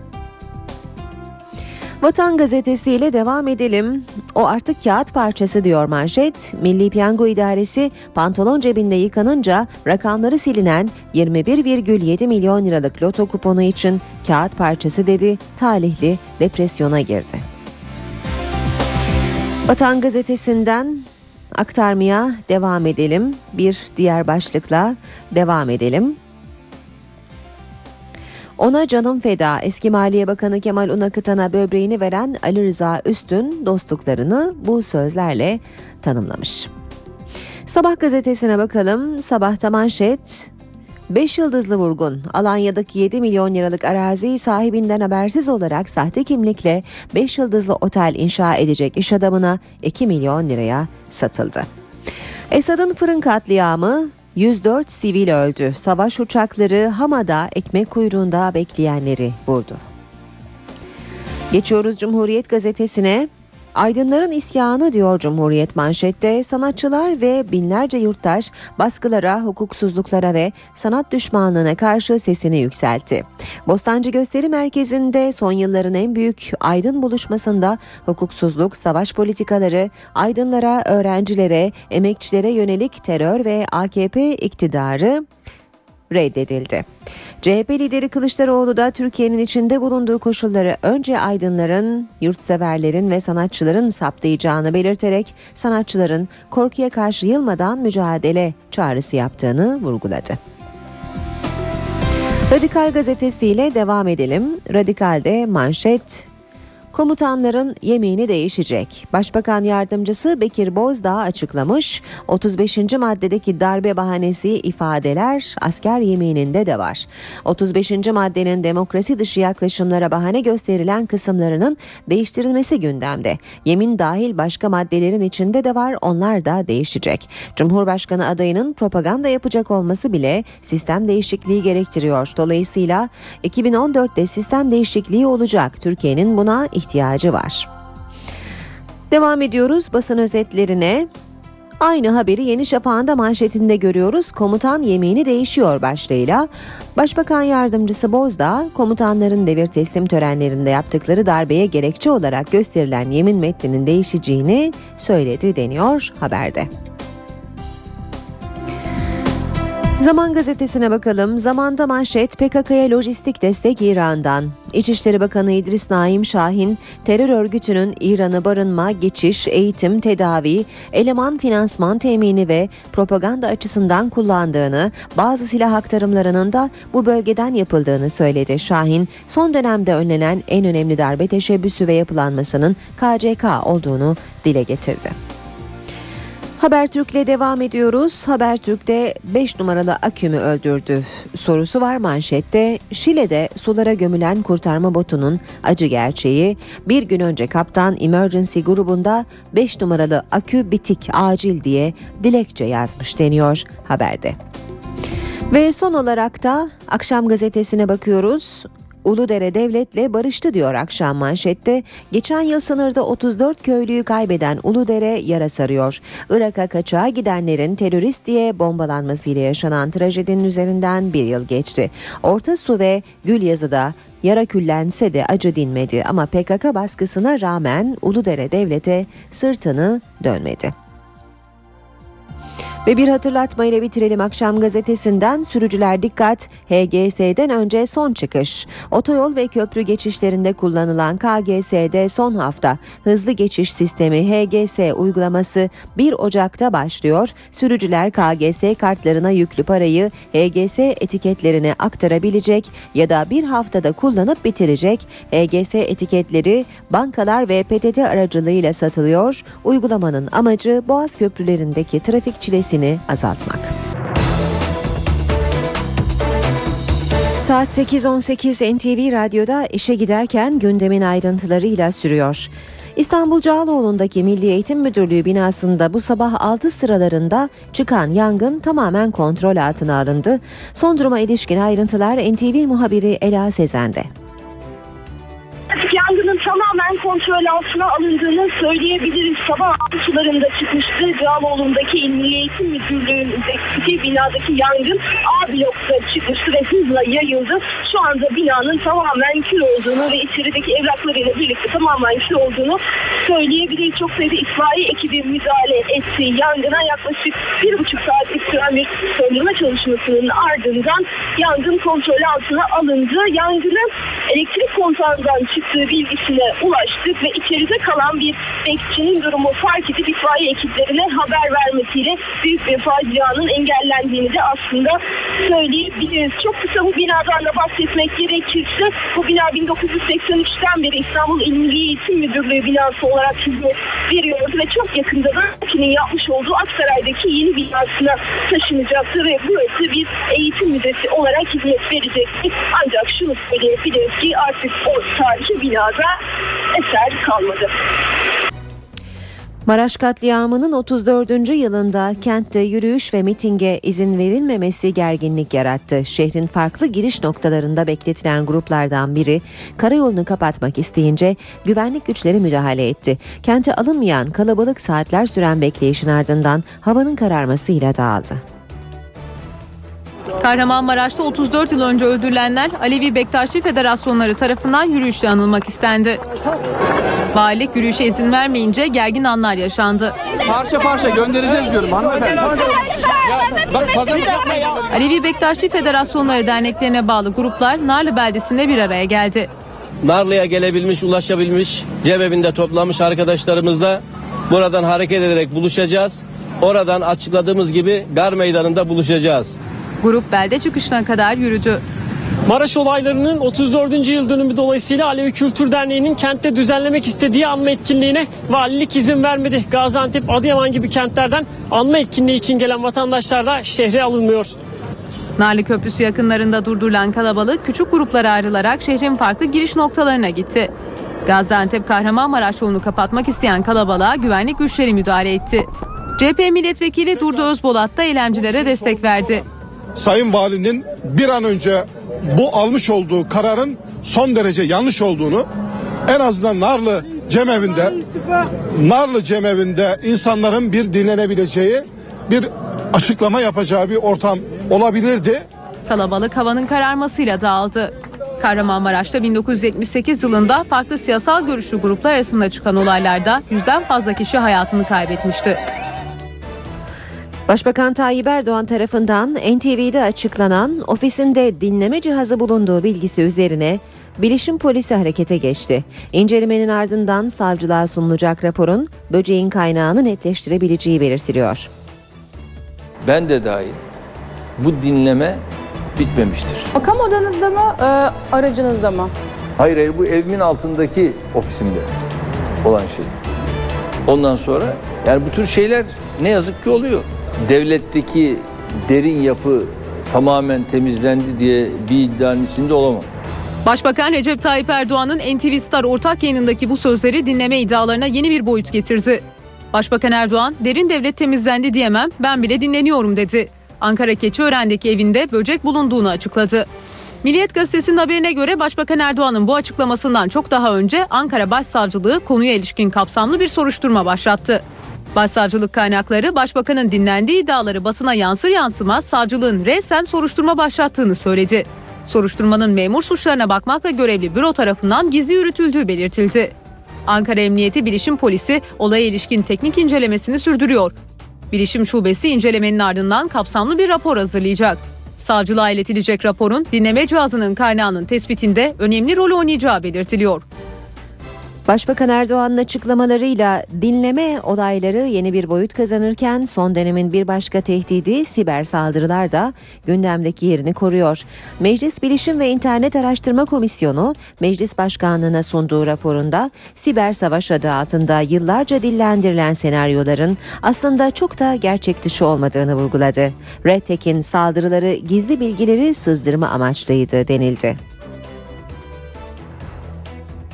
Speaker 2: Vatan Gazetesi ile devam edelim. O artık kağıt parçası diyor manşet. Milli Piyango İdaresi pantolon cebinde yıkanınca rakamları silinen 21,7 milyon liralık loto kuponu için kağıt parçası dedi. Talihli depresyona girdi. Vatan Gazetesi'nden aktarmaya devam edelim. Bir diğer başlıkla devam edelim. Ona canım feda eski Maliye Bakanı Kemal Unakıtan'a böbreğini veren Ali Rıza Üstün dostluklarını bu sözlerle tanımlamış. Sabah gazetesine bakalım. Sabahta manşet 5 yıldızlı vurgun Alanya'daki 7 milyon liralık arazi sahibinden habersiz olarak sahte kimlikle 5 yıldızlı otel inşa edecek iş adamına 2 milyon liraya satıldı. Esad'ın fırın katliamı 104 sivil öldü. Savaş uçakları Hama'da ekmek kuyruğunda bekleyenleri vurdu. Geçiyoruz Cumhuriyet gazetesine. Aydınların isyanı diyor Cumhuriyet manşette sanatçılar ve binlerce yurttaş baskılara, hukuksuzluklara ve sanat düşmanlığına karşı sesini yükseltti. Bostancı Gösteri Merkezi'nde son yılların en büyük aydın buluşmasında hukuksuzluk, savaş politikaları, aydınlara, öğrencilere, emekçilere yönelik terör ve AKP iktidarı reddedildi. CHP lideri Kılıçdaroğlu da Türkiye'nin içinde bulunduğu koşulları önce aydınların, yurtseverlerin ve sanatçıların saptayacağını belirterek sanatçıların korkuya karşı yılmadan mücadele çağrısı yaptığını vurguladı. Radikal gazetesiyle devam edelim. Radikal'de manşet Komutanların yemini değişecek. Başbakan yardımcısı Bekir Bozdağ açıklamış. 35. maddedeki darbe bahanesi ifadeler asker yemininde de var. 35. maddenin demokrasi dışı yaklaşımlara bahane gösterilen kısımlarının değiştirilmesi gündemde. Yemin dahil başka maddelerin içinde de var onlar da değişecek. Cumhurbaşkanı adayının propaganda yapacak olması bile sistem değişikliği gerektiriyor. Dolayısıyla 2014'te sistem değişikliği olacak. Türkiye'nin buna ihtiyacı ihtiyacı var. Devam ediyoruz basın özetlerine. Aynı haberi Yeni Şafak'ın manşetinde görüyoruz. Komutan yemini değişiyor başlığıyla. Başbakan yardımcısı Bozdağ, komutanların devir teslim törenlerinde yaptıkları darbeye gerekçe olarak gösterilen yemin metninin değişeceğini söyledi deniyor haberde. Zaman gazetesine bakalım. Zamanda manşet PKK'ya lojistik destek İran'dan. İçişleri Bakanı İdris Naim Şahin, terör örgütünün İran'ı barınma, geçiş, eğitim, tedavi, eleman finansman temini ve propaganda açısından kullandığını, bazı silah aktarımlarının da bu bölgeden yapıldığını söyledi. Şahin, son dönemde önlenen en önemli darbe teşebbüsü ve yapılanmasının KCK olduğunu dile getirdi. Habertürk'le devam ediyoruz. Habertürk'te 5 numaralı akümü öldürdü sorusu var manşette. Şile'de sulara gömülen kurtarma botunun acı gerçeği bir gün önce kaptan Emergency grubunda 5 numaralı akü bitik acil diye dilekçe yazmış deniyor haberde. Ve son olarak da akşam gazetesine bakıyoruz. Uludere devletle barıştı diyor akşam manşette. Geçen yıl sınırda 34 köylüyü kaybeden Uludere yara sarıyor. Irak'a kaçağa gidenlerin terörist diye bombalanmasıyla yaşanan trajedinin üzerinden bir yıl geçti. Orta Su ve Gülyazı'da yara küllense de acı dinmedi ama PKK baskısına rağmen Uludere devlete sırtını dönmedi. Ve bir hatırlatma ile bitirelim akşam gazetesinden sürücüler dikkat HGS'den önce son çıkış. Otoyol ve köprü geçişlerinde kullanılan KGS'de son hafta hızlı geçiş sistemi HGS uygulaması 1 Ocak'ta başlıyor. Sürücüler KGS kartlarına yüklü parayı HGS etiketlerine aktarabilecek ya da bir haftada kullanıp bitirecek. HGS etiketleri bankalar ve PTT aracılığıyla satılıyor. Uygulamanın amacı Boğaz köprülerindeki trafik çilesini etkisini azaltmak. Saat 8.18 NTV Radyo'da işe giderken gündemin ayrıntılarıyla sürüyor. İstanbul Cağaloğlu'ndaki Milli Eğitim Müdürlüğü binasında bu sabah 6 sıralarında çıkan yangın tamamen kontrol altına alındı. Son duruma ilişkin ayrıntılar NTV muhabiri Ela Sezen'de.
Speaker 12: Yangının tamamen kontrol altına alındığını söyleyebiliriz. Sabah 6 sularında çıkmıştı. Cağaloğlu'ndaki İl Eğitim Müdürlüğü'ndeki binadaki yangın A blokta çıkmıştı ve hızla yayıldı. Şu anda binanın tamamen kül olduğunu ve içerideki evraklarıyla birlikte tamamen kül olduğunu söyleyebiliriz. Çok sayıda itfaiye ekibi müdahale etti. Yangına yaklaşık bir buçuk saat süren bir söndürme çalışmasının ardından yangın kontrol altına alındı. Yangının elektrik kontağından çıktığı bilgisine ulaştık ve içeride kalan bir bekçinin durumu fark edip itfaiye ekiplerine haber vermesiyle büyük bir facianın engellendiğini de aslında söyleyebiliriz. Çok kısa bu binadan da bahsetmek gerekirse bu bina 1983'ten beri İstanbul İl Milli Eğitim Müdürlüğü binası olarak hizmet veriyordu ve çok yakında da ülkenin yapmış olduğu Aksaray'daki yeni binasına taşınacaktır ve burası bir eğitim müzesi olarak hizmet verecektir. Ancak şunu söyleyebiliriz ki artık o tarihi binada eser kalmadı.
Speaker 2: Maraş katliamının 34. yılında kentte yürüyüş ve mitinge izin verilmemesi gerginlik yarattı. Şehrin farklı giriş noktalarında bekletilen gruplardan biri karayolunu kapatmak isteyince güvenlik güçleri müdahale etti. Kente alınmayan kalabalık saatler süren bekleyişin ardından havanın kararmasıyla dağıldı.
Speaker 4: Kahramanmaraş'ta 34 yıl önce öldürülenler Alevi Bektaşi Federasyonları tarafından yürüyüşle anılmak istendi. Valilik yürüyüşe izin vermeyince gergin anlar yaşandı.
Speaker 20: Parça parça göndereceğiz diyorum hanımefendi. Bak pazarlık yapmayın.
Speaker 4: Alevi Bektaşi Federasyonları derneklerine bağlı gruplar Narlı beldesinde bir araya geldi.
Speaker 8: Narlı'ya gelebilmiş, ulaşabilmiş, cebevinde toplamış arkadaşlarımızla buradan hareket ederek buluşacağız. Oradan açıkladığımız gibi Gar Meydanı'nda buluşacağız.
Speaker 4: Grup belde çıkışına kadar yürüdü.
Speaker 9: Maraş olaylarının 34. yıl dönümü dolayısıyla Alevi Kültür Derneği'nin kentte düzenlemek istediği anma etkinliğine valilik izin vermedi. Gaziantep, Adıyaman gibi kentlerden anma etkinliği için gelen vatandaşlar da şehre alınmıyor.
Speaker 4: Narlı Köprüsü yakınlarında durdurulan kalabalık küçük gruplara ayrılarak şehrin farklı giriş noktalarına gitti. Gaziantep Kahramanmaraş yolunu kapatmak isteyen kalabalığa güvenlik güçleri müdahale etti. CHP milletvekili Durdu Özbolat da eylemcilere destek verdi.
Speaker 10: Sayın Valinin bir an önce bu almış olduğu kararın son derece yanlış olduğunu en azından Narlı Cemevinde Narlı Cemevinde insanların bir dinlenebileceği bir açıklama yapacağı bir ortam olabilirdi.
Speaker 4: Kalabalık havanın kararmasıyla dağıldı. Kahramanmaraş'ta 1978 yılında farklı siyasal görüşlü gruplar arasında çıkan olaylarda yüzden fazla kişi hayatını kaybetmişti.
Speaker 2: Başbakan Tayyip Erdoğan tarafından NTV'de açıklanan ofisinde dinleme cihazı bulunduğu bilgisi üzerine bilişim polisi harekete geçti. İncelemenin ardından savcılığa sunulacak raporun böceğin kaynağını netleştirebileceği belirtiliyor.
Speaker 21: Ben de dahil bu dinleme bitmemiştir.
Speaker 22: Makam odanızda mı, e, aracınızda mı?
Speaker 21: Hayır hayır bu evimin altındaki ofisimde olan şey. Ondan sonra yani bu tür şeyler ne yazık ki oluyor. Devletteki derin yapı tamamen temizlendi diye bir iddianın içinde olamam.
Speaker 4: Başbakan Recep Tayyip Erdoğan'ın NTV Star ortak yayınındaki bu sözleri dinleme iddialarına yeni bir boyut getirdi. Başbakan Erdoğan, derin devlet temizlendi diyemem, ben bile dinleniyorum dedi. Ankara Keçiören'deki evinde böcek bulunduğunu açıkladı. Milliyet Gazetesi'nin haberine göre Başbakan Erdoğan'ın bu açıklamasından çok daha önce Ankara Başsavcılığı konuya ilişkin kapsamlı bir soruşturma başlattı. Başsavcılık kaynakları başbakanın dinlendiği iddiaları basına yansır yansımaz savcılığın resen soruşturma başlattığını söyledi. Soruşturmanın memur suçlarına bakmakla görevli büro tarafından gizli yürütüldüğü belirtildi. Ankara Emniyeti Bilişim Polisi olaya ilişkin teknik incelemesini sürdürüyor. Bilişim Şubesi incelemenin ardından kapsamlı bir rapor hazırlayacak. Savcılığa iletilecek raporun dinleme cihazının kaynağının tespitinde önemli rol oynayacağı belirtiliyor.
Speaker 2: Başbakan Erdoğan'ın açıklamalarıyla dinleme olayları yeni bir boyut kazanırken son dönemin bir başka tehdidi siber saldırılar da gündemdeki yerini koruyor. Meclis Bilişim ve İnternet Araştırma Komisyonu Meclis Başkanlığı'na sunduğu raporunda siber savaş adı altında yıllarca dillendirilen senaryoların aslında çok da gerçek dışı olmadığını vurguladı. Red Tech'in saldırıları gizli bilgileri sızdırma amaçlıydı denildi.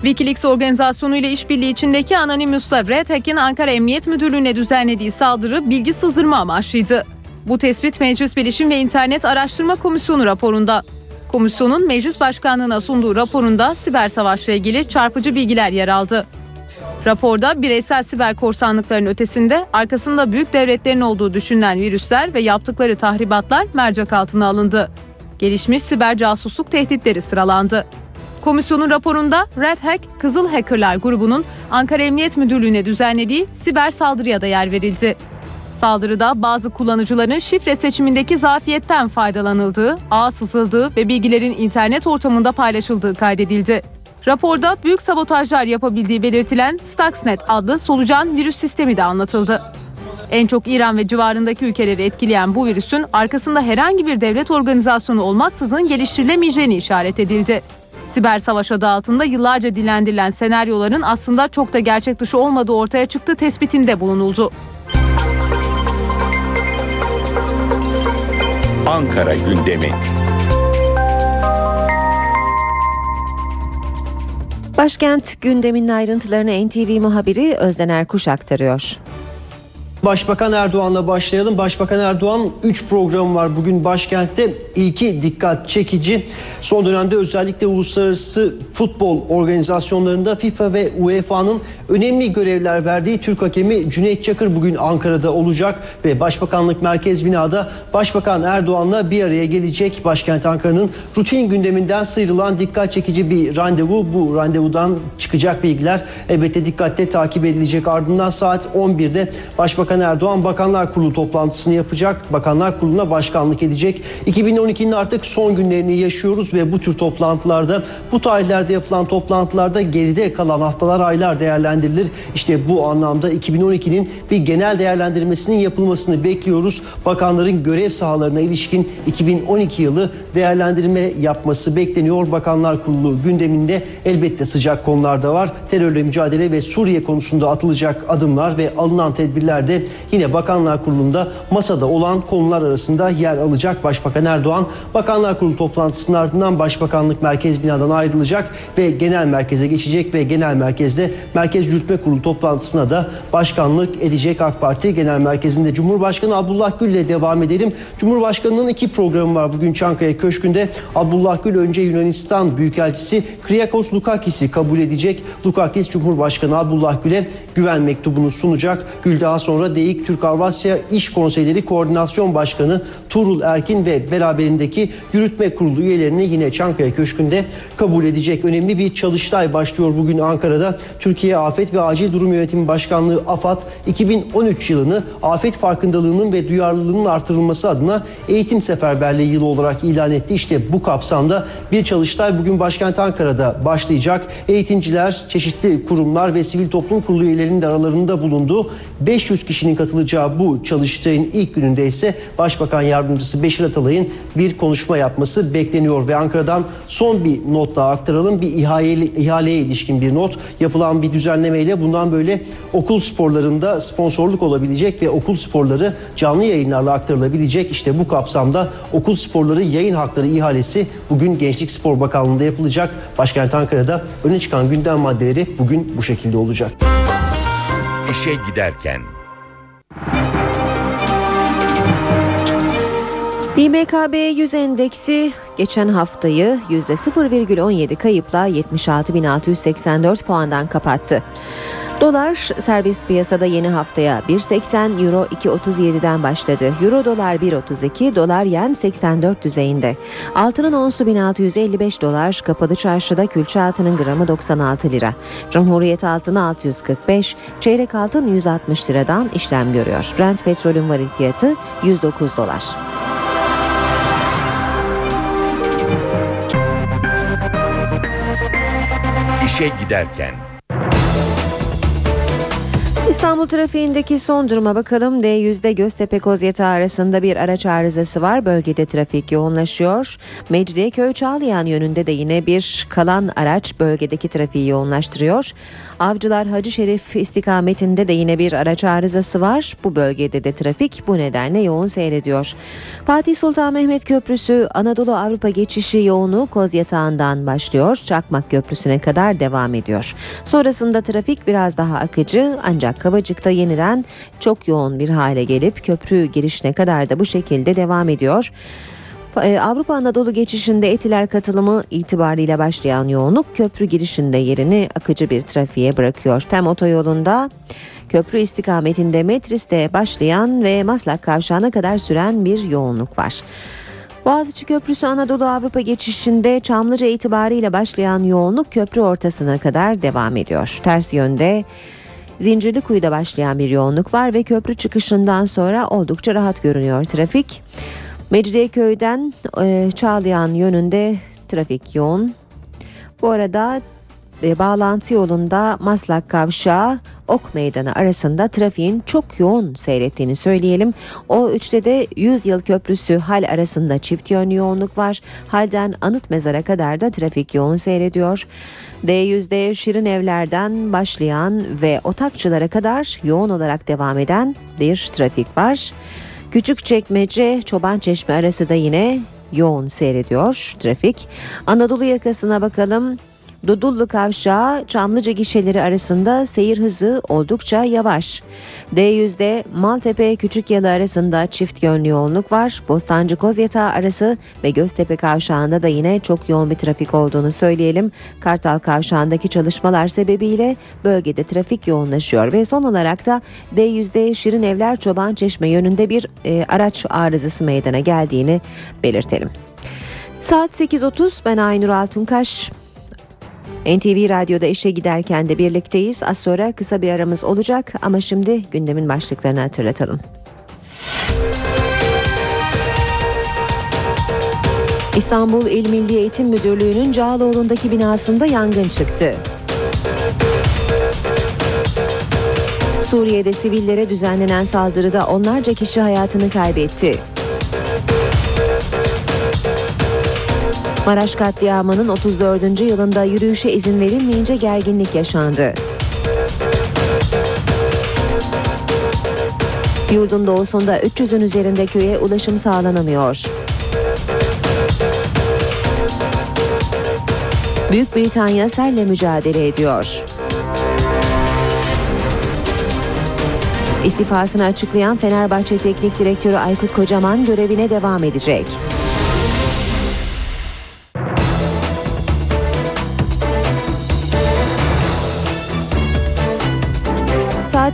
Speaker 4: Wikileaks organizasyonu ile işbirliği içindeki Anonymous'la Red Hack'in Ankara Emniyet Müdürlüğü'ne düzenlediği saldırı bilgi sızdırma amaçlıydı. Bu tespit Meclis Bilişim ve İnternet Araştırma Komisyonu raporunda. Komisyonun meclis başkanlığına sunduğu raporunda siber savaşla ilgili çarpıcı bilgiler yer aldı. Raporda bireysel siber korsanlıkların ötesinde arkasında büyük devletlerin olduğu düşünülen virüsler ve yaptıkları tahribatlar mercek altına alındı. Gelişmiş siber casusluk tehditleri sıralandı. Komisyonun raporunda Red Hack, Kızıl Hackerlar grubunun Ankara Emniyet Müdürlüğü'ne düzenlediği siber saldırıya da yer verildi. Saldırıda bazı kullanıcıların şifre seçimindeki zafiyetten faydalanıldığı, ağ sızıldığı ve bilgilerin internet ortamında paylaşıldığı kaydedildi. Raporda büyük sabotajlar yapabildiği belirtilen Stuxnet adlı solucan virüs sistemi de anlatıldı. En çok İran ve civarındaki ülkeleri etkileyen bu virüsün arkasında herhangi bir devlet organizasyonu olmaksızın geliştirilemeyeceğini işaret edildi. Siber savaş adı altında yıllarca dilendirilen senaryoların aslında çok da gerçek dışı olmadığı ortaya çıktı tespitinde bulunuldu.
Speaker 3: Ankara gündemi.
Speaker 2: Başkent gündeminin ayrıntılarını NTV muhabiri Özden Erkuş aktarıyor.
Speaker 23: Başbakan Erdoğan'la başlayalım. Başbakan Erdoğan 3 programı var bugün başkentte. İlki dikkat çekici. Son dönemde özellikle uluslararası futbol organizasyonlarında FIFA ve UEFA'nın önemli görevler verdiği Türk hakemi Cüneyt Çakır bugün Ankara'da olacak ve Başbakanlık Merkez Bina'da Başbakan Erdoğan'la bir araya gelecek. Başkent Ankara'nın rutin gündeminden sıyrılan dikkat çekici bir randevu. Bu randevudan çıkacak bilgiler elbette dikkatle takip edilecek. Ardından saat 11'de Başbakan Erdoğan Bakanlar Kurulu toplantısını yapacak. Bakanlar Kurulu'na başkanlık edecek. 2012'nin artık son günlerini yaşıyoruz ve bu tür toplantılarda, bu tarihlerde yapılan toplantılarda geride kalan haftalar, aylar değerlendirilir. İşte bu anlamda 2012'nin bir genel değerlendirmesinin yapılmasını bekliyoruz. Bakanların görev sahalarına ilişkin 2012 yılı değerlendirme yapması bekleniyor. Bakanlar Kurulu gündeminde elbette sıcak konular da var. Terörle mücadele ve Suriye konusunda atılacak adımlar ve alınan tedbirler de yine Bakanlar Kurulu'nda masada olan konular arasında yer alacak. Başbakan Erdoğan Bakanlar Kurulu toplantısının ardından Başbakanlık Merkez Binadan ayrılacak ve genel merkeze geçecek ve genel merkezde Merkez Yürütme Kurulu toplantısına da başkanlık edecek AK Parti Genel Merkezi'nde Cumhurbaşkanı Abdullah Gül ile devam edelim. Cumhurbaşkanının iki programı var bugün Çankaya Köşkü'nde. Abdullah Gül önce Yunanistan Büyükelçisi Kriakos Lukakis'i kabul edecek. Lukakis Cumhurbaşkanı Abdullah Gül'e güven mektubunu sunacak. Gül daha sonra DEİK Türk Avrasya İş Konseyleri Koordinasyon Başkanı Tuğrul Erkin ve beraberindeki yürütme kurulu üyelerini yine Çankaya Köşkü'nde kabul edecek. Önemli bir çalıştay başlıyor bugün Ankara'da. Türkiye Afet ve Acil Durum Yönetimi Başkanlığı AFAD 2013 yılını afet farkındalığının ve duyarlılığının artırılması adına eğitim seferberliği yılı olarak ilan etti. İşte bu kapsamda bir çalıştay bugün başkent Ankara'da başlayacak. Eğitimciler, çeşitli kurumlar ve sivil toplum kurulu üyelerinin de aralarında bulunduğu 500 kişinin katılacağı bu çalıştayın ilk gününde ise Başbakan Yardımcısı Beşir Atalay'ın bir konuşma yapması bekleniyor ve Ankara'dan son bir not daha aktaralım. Bir ihaleye, ihaleye ilişkin bir not yapılan bir düzenlemeyle bundan böyle okul sporlarında sponsorluk olabilecek ve okul sporları canlı yayınlarla aktarılabilecek. İşte bu kapsamda okul sporları yayın hakları ihalesi bugün Gençlik Spor Bakanlığı'nda yapılacak. Başkent Ankara'da öne çıkan gündem maddeleri bugün bu şekilde olacak.
Speaker 3: İşe giderken
Speaker 2: İMKB 100 endeksi geçen haftayı %0,17 kayıpla 76.684 puandan kapattı. Dolar serbest piyasada yeni haftaya 1.80 Euro 2.37'den başladı. Euro dolar 1.32, dolar yen 84 düzeyinde. Altının onsu 1655 dolar, kapalı çarşıda külçe altının gramı 96 lira. Cumhuriyet altını 645, çeyrek altın 160 liradan işlem görüyor. Brent petrolün varil fiyatı 109 dolar.
Speaker 3: İşe giderken
Speaker 2: İstanbul trafiğindeki son duruma bakalım. D100'de Göztepe Kozyatağı arasında bir araç arızası var. Bölgede trafik yoğunlaşıyor. Mecidiyeköy Çağlayan yönünde de yine bir kalan araç bölgedeki trafiği yoğunlaştırıyor. Avcılar Hacı Şerif istikametinde de yine bir araç arızası var. Bu bölgede de trafik bu nedenle yoğun seyrediyor. Fatih Sultan Mehmet Köprüsü Anadolu Avrupa geçişi yoğunluğu Kozyatağı'ndan başlıyor. Çakmak Köprüsü'ne kadar devam ediyor. Sonrasında trafik biraz daha akıcı ancak Kavacık'ta yeniden çok yoğun bir hale gelip köprü girişine kadar da bu şekilde devam ediyor. Ee, Avrupa Anadolu geçişinde etiler katılımı itibariyle başlayan yoğunluk köprü girişinde yerini akıcı bir trafiğe bırakıyor. Tem otoyolunda köprü istikametinde Metris'te başlayan ve Maslak kavşağına kadar süren bir yoğunluk var. Boğaziçi Köprüsü Anadolu Avrupa geçişinde Çamlıca itibariyle başlayan yoğunluk köprü ortasına kadar devam ediyor. Ters yönde Zincirlikuyu'da başlayan bir yoğunluk var ve köprü çıkışından sonra oldukça rahat görünüyor trafik. Mecidiyeköy'den e, Çağlayan yönünde trafik yoğun. Bu arada e, bağlantı yolunda Maslak Kavşağı Ok Meydanı arasında trafiğin çok yoğun seyrettiğini söyleyelim. O üçte de 100 yıl köprüsü hal arasında çift yönlü yoğunluk var. Halden Anıt Mezar'a kadar da trafik yoğun seyrediyor. D100'de Şirin Evler'den başlayan ve Otakçılara kadar yoğun olarak devam eden bir trafik var. Küçükçekmece Çoban Çeşme arası da yine yoğun seyrediyor trafik. Anadolu yakasına bakalım. Dudullu Kavşağı Çamlıca gişeleri arasında seyir hızı oldukça yavaş. D100'de Maltepe Küçükyalı arasında çift yönlü yoğunluk var. Bostancı Kozyatağı arası ve Göztepe Kavşağı'nda da yine çok yoğun bir trafik olduğunu söyleyelim. Kartal Kavşağı'ndaki çalışmalar sebebiyle bölgede trafik yoğunlaşıyor ve son olarak da D100'de Şirin Evler Çoban Çeşme yönünde bir e, araç arızası meydana geldiğini belirtelim. Saat 8.30 ben Aynur Altunkaş. NTV Radyo'da işe giderken de birlikteyiz. Az sonra kısa bir aramız olacak ama şimdi gündemin başlıklarını hatırlatalım. İstanbul İl Milli Eğitim Müdürlüğü'nün Cağaloğlu'ndaki binasında yangın çıktı. Suriye'de sivillere düzenlenen saldırıda onlarca kişi hayatını kaybetti. Maraş katliamının 34. yılında yürüyüşe izin verilmeyince gerginlik yaşandı. Yurdun doğusunda 300'ün üzerinde köye ulaşım sağlanamıyor. Büyük Britanya selle mücadele ediyor. İstifasını açıklayan Fenerbahçe Teknik Direktörü Aykut Kocaman görevine devam edecek.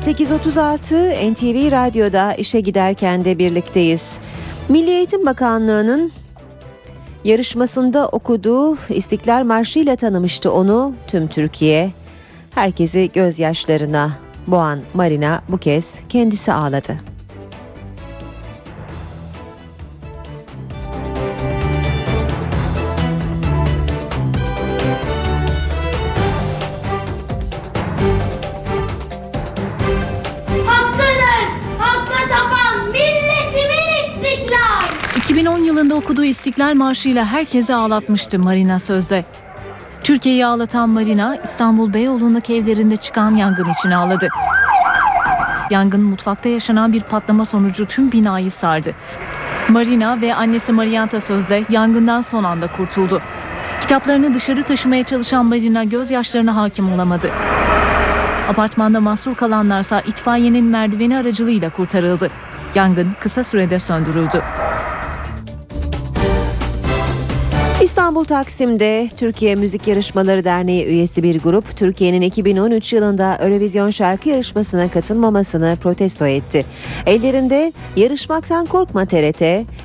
Speaker 2: Saat 8.36 NTV Radyo'da işe giderken de birlikteyiz. Milli Eğitim Bakanlığı'nın yarışmasında okuduğu İstiklal Marşı ile tanımıştı onu tüm Türkiye. Herkesi gözyaşlarına boğan Marina bu kez kendisi ağladı.
Speaker 13: Okuduğu İstiklal Marşı'yla herkesi ağlatmıştı Marina Sözde. Türkiye'yi ağlatan Marina, İstanbul Beyoğlu'ndaki evlerinde çıkan yangın için ağladı. Yangın mutfakta yaşanan bir patlama sonucu tüm binayı sardı. Marina ve annesi Marianta Sözde yangından son anda kurtuldu. Kitaplarını dışarı taşımaya çalışan Marina gözyaşlarına hakim olamadı. Apartmanda mahsur kalanlarsa itfaiyenin merdiveni aracılığıyla kurtarıldı. Yangın kısa sürede söndürüldü.
Speaker 2: İstanbul Taksim'de Türkiye Müzik Yarışmaları Derneği üyesi bir grup Türkiye'nin 2013 yılında Eurovision şarkı yarışmasına katılmamasını protesto etti. Ellerinde yarışmaktan korkma TRT,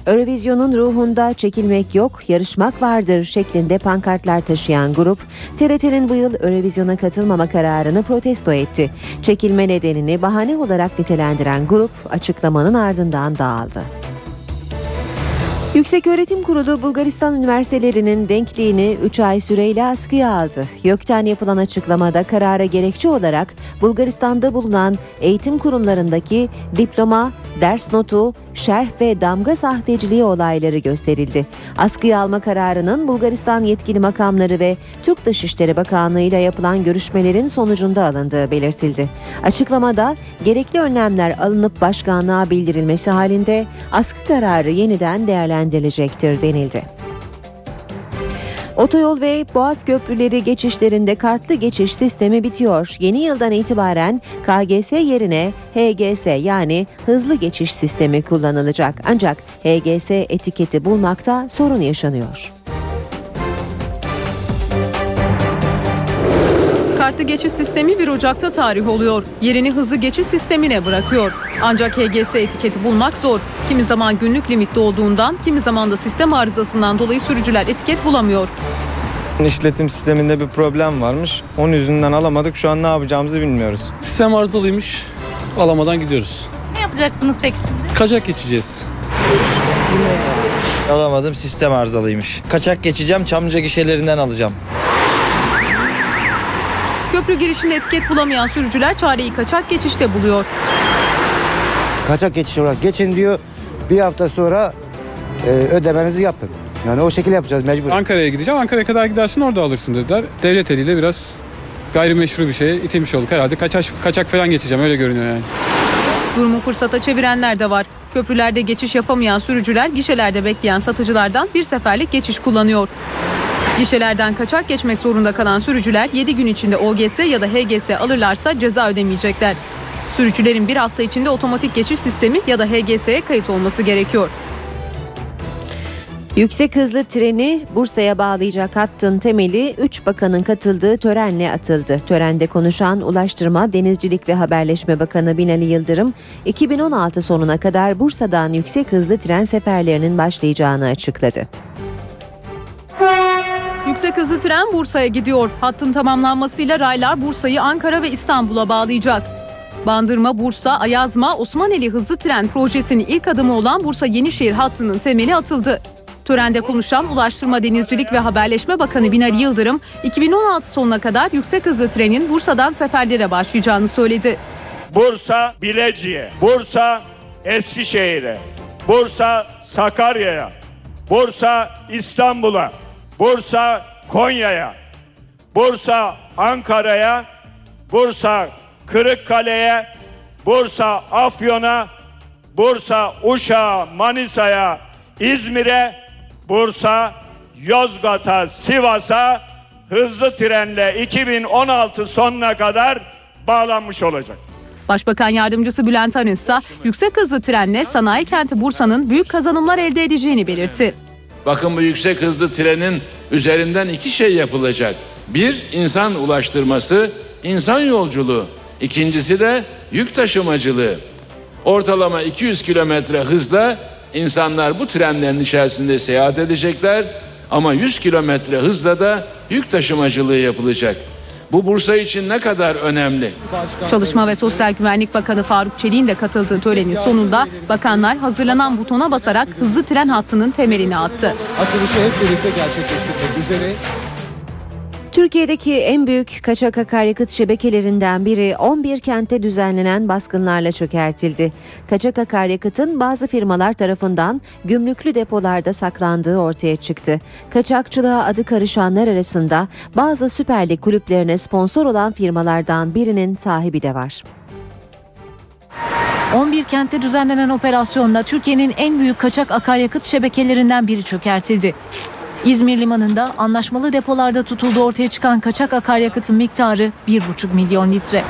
Speaker 2: Eurovision'un ruhunda çekilmek yok, yarışmak vardır şeklinde pankartlar taşıyan grup TRT'nin bu yıl Eurovision'a katılmama kararını protesto etti. Çekilme nedenini bahane olarak nitelendiren grup açıklamanın ardından dağıldı. Yükseköğretim Kurulu Bulgaristan üniversitelerinin denkliğini 3 ay süreyle askıya aldı. YÖK'ten yapılan açıklamada karara gerekçe olarak Bulgaristan'da bulunan eğitim kurumlarındaki diploma, ders notu, şerh ve damga sahteciliği olayları gösterildi. Askıya alma kararının Bulgaristan yetkili makamları ve Türk Dışişleri Bakanlığı ile yapılan görüşmelerin sonucunda alındığı belirtildi. Açıklamada gerekli önlemler alınıp başkanlığa bildirilmesi halinde askı kararı yeniden değerlendirilecektir denildi. Otoyol ve Boğaz Köprüleri geçişlerinde kartlı geçiş sistemi bitiyor. Yeni yıldan itibaren KGS yerine HGS yani hızlı geçiş sistemi kullanılacak. Ancak HGS etiketi bulmakta sorun yaşanıyor.
Speaker 4: Kartlı geçiş sistemi 1 Ocak'ta tarih oluyor. Yerini hızlı geçiş sistemine bırakıyor. Ancak HGS etiketi bulmak zor. Kimi zaman günlük limitte olduğundan, kimi zaman da sistem arızasından dolayı sürücüler etiket bulamıyor.
Speaker 24: İşletim sisteminde bir problem varmış. Onun yüzünden alamadık. Şu an ne yapacağımızı bilmiyoruz.
Speaker 25: Sistem arızalıymış. Alamadan gidiyoruz.
Speaker 26: Ne yapacaksınız peki şimdi?
Speaker 25: Kaçak geçeceğiz.
Speaker 24: Alamadım. Sistem arızalıymış. Kaçak geçeceğim. Çamlıca gişelerinden alacağım.
Speaker 4: Köprü girişinde etiket bulamayan sürücüler çareyi kaçak geçişte buluyor.
Speaker 27: kaçak geçiş olarak geçin diyor. Bir hafta sonra e, ödemenizi yapın. Yani o şekilde yapacağız mecbur.
Speaker 25: Ankara'ya gideceğim. Ankara'ya kadar gidersin orada alırsın dediler. Devlet eliyle biraz gayrimeşru bir şeye itilmiş olduk. Herhalde kaçak, kaçak falan geçeceğim öyle görünüyor yani.
Speaker 4: Durumu fırsata çevirenler de var. Köprülerde geçiş yapamayan sürücüler gişelerde bekleyen satıcılardan bir seferlik geçiş kullanıyor. Gişelerden kaçak geçmek zorunda kalan sürücüler 7 gün içinde OGS ya da HGS alırlarsa ceza ödemeyecekler. Sürücülerin bir hafta içinde otomatik geçiş sistemi ya da HGS'ye kayıt olması gerekiyor.
Speaker 2: Yüksek hızlı treni Bursa'ya bağlayacak hattın temeli 3 bakanın katıldığı törenle atıldı. Törende konuşan Ulaştırma, Denizcilik ve Haberleşme Bakanı Binali Yıldırım, 2016 sonuna kadar Bursa'dan yüksek hızlı tren seferlerinin başlayacağını açıkladı.
Speaker 4: Yüksek hızlı tren Bursa'ya gidiyor. Hattın tamamlanmasıyla raylar Bursa'yı Ankara ve İstanbul'a bağlayacak. Bandırma, Bursa, Ayazma, Osmaneli hızlı tren projesinin ilk adımı olan Bursa Yenişehir hattının temeli atıldı. Törende konuşan Ulaştırma, Denizcilik ve Haberleşme Bakanı Binali Yıldırım, 2016 sonuna kadar yüksek hızlı trenin Bursa'dan seferlere başlayacağını söyledi.
Speaker 18: Bursa Bilecik'e, Bursa Eskişehir'e, Bursa Sakarya'ya, Bursa İstanbul'a, Bursa Konya'ya, Bursa Ankara'ya, Bursa Kırıkkale'ye, Bursa Afyon'a, Bursa Uşak'a, Manisa'ya, İzmir'e, Bursa, Yozgat'a, Sivas'a hızlı trenle 2016 sonuna kadar bağlanmış olacak.
Speaker 4: Başbakan Yardımcısı Bülent Arınç ise yüksek hızlı trenle sanayi kenti Bursa'nın büyük kazanımlar elde edeceğini belirtti.
Speaker 28: Bakın bu yüksek hızlı trenin üzerinden iki şey yapılacak. Bir, insan ulaştırması, insan yolculuğu. İkincisi de yük taşımacılığı. Ortalama 200 kilometre hızla insanlar bu trenlerin içerisinde seyahat edecekler. Ama 100 kilometre hızla da yük taşımacılığı yapılacak. Bu Bursa için ne kadar önemli?
Speaker 4: Çalışma ve Sosyal Güvenlik Bakanı Faruk Çelik'in de katıldığı törenin sonunda bakanlar hazırlanan butona basarak hızlı tren hattının temelini attı.
Speaker 20: Açılışı hep birlikte gerçekleştirecek üzere
Speaker 2: Türkiye'deki en büyük kaçak akaryakıt şebekelerinden biri 11 kentte düzenlenen baskınlarla çökertildi. Kaçak akaryakıtın bazı firmalar tarafından gümrüklü depolarda saklandığı ortaya çıktı. Kaçakçılığa adı karışanlar arasında bazı Süper Lig kulüplerine sponsor olan firmalardan birinin sahibi de var.
Speaker 13: 11 kentte düzenlenen operasyonla Türkiye'nin en büyük kaçak akaryakıt şebekelerinden biri çökertildi. İzmir limanında anlaşmalı depolarda tutulduğu ortaya çıkan kaçak akaryakıtın miktarı 1,5 milyon litre.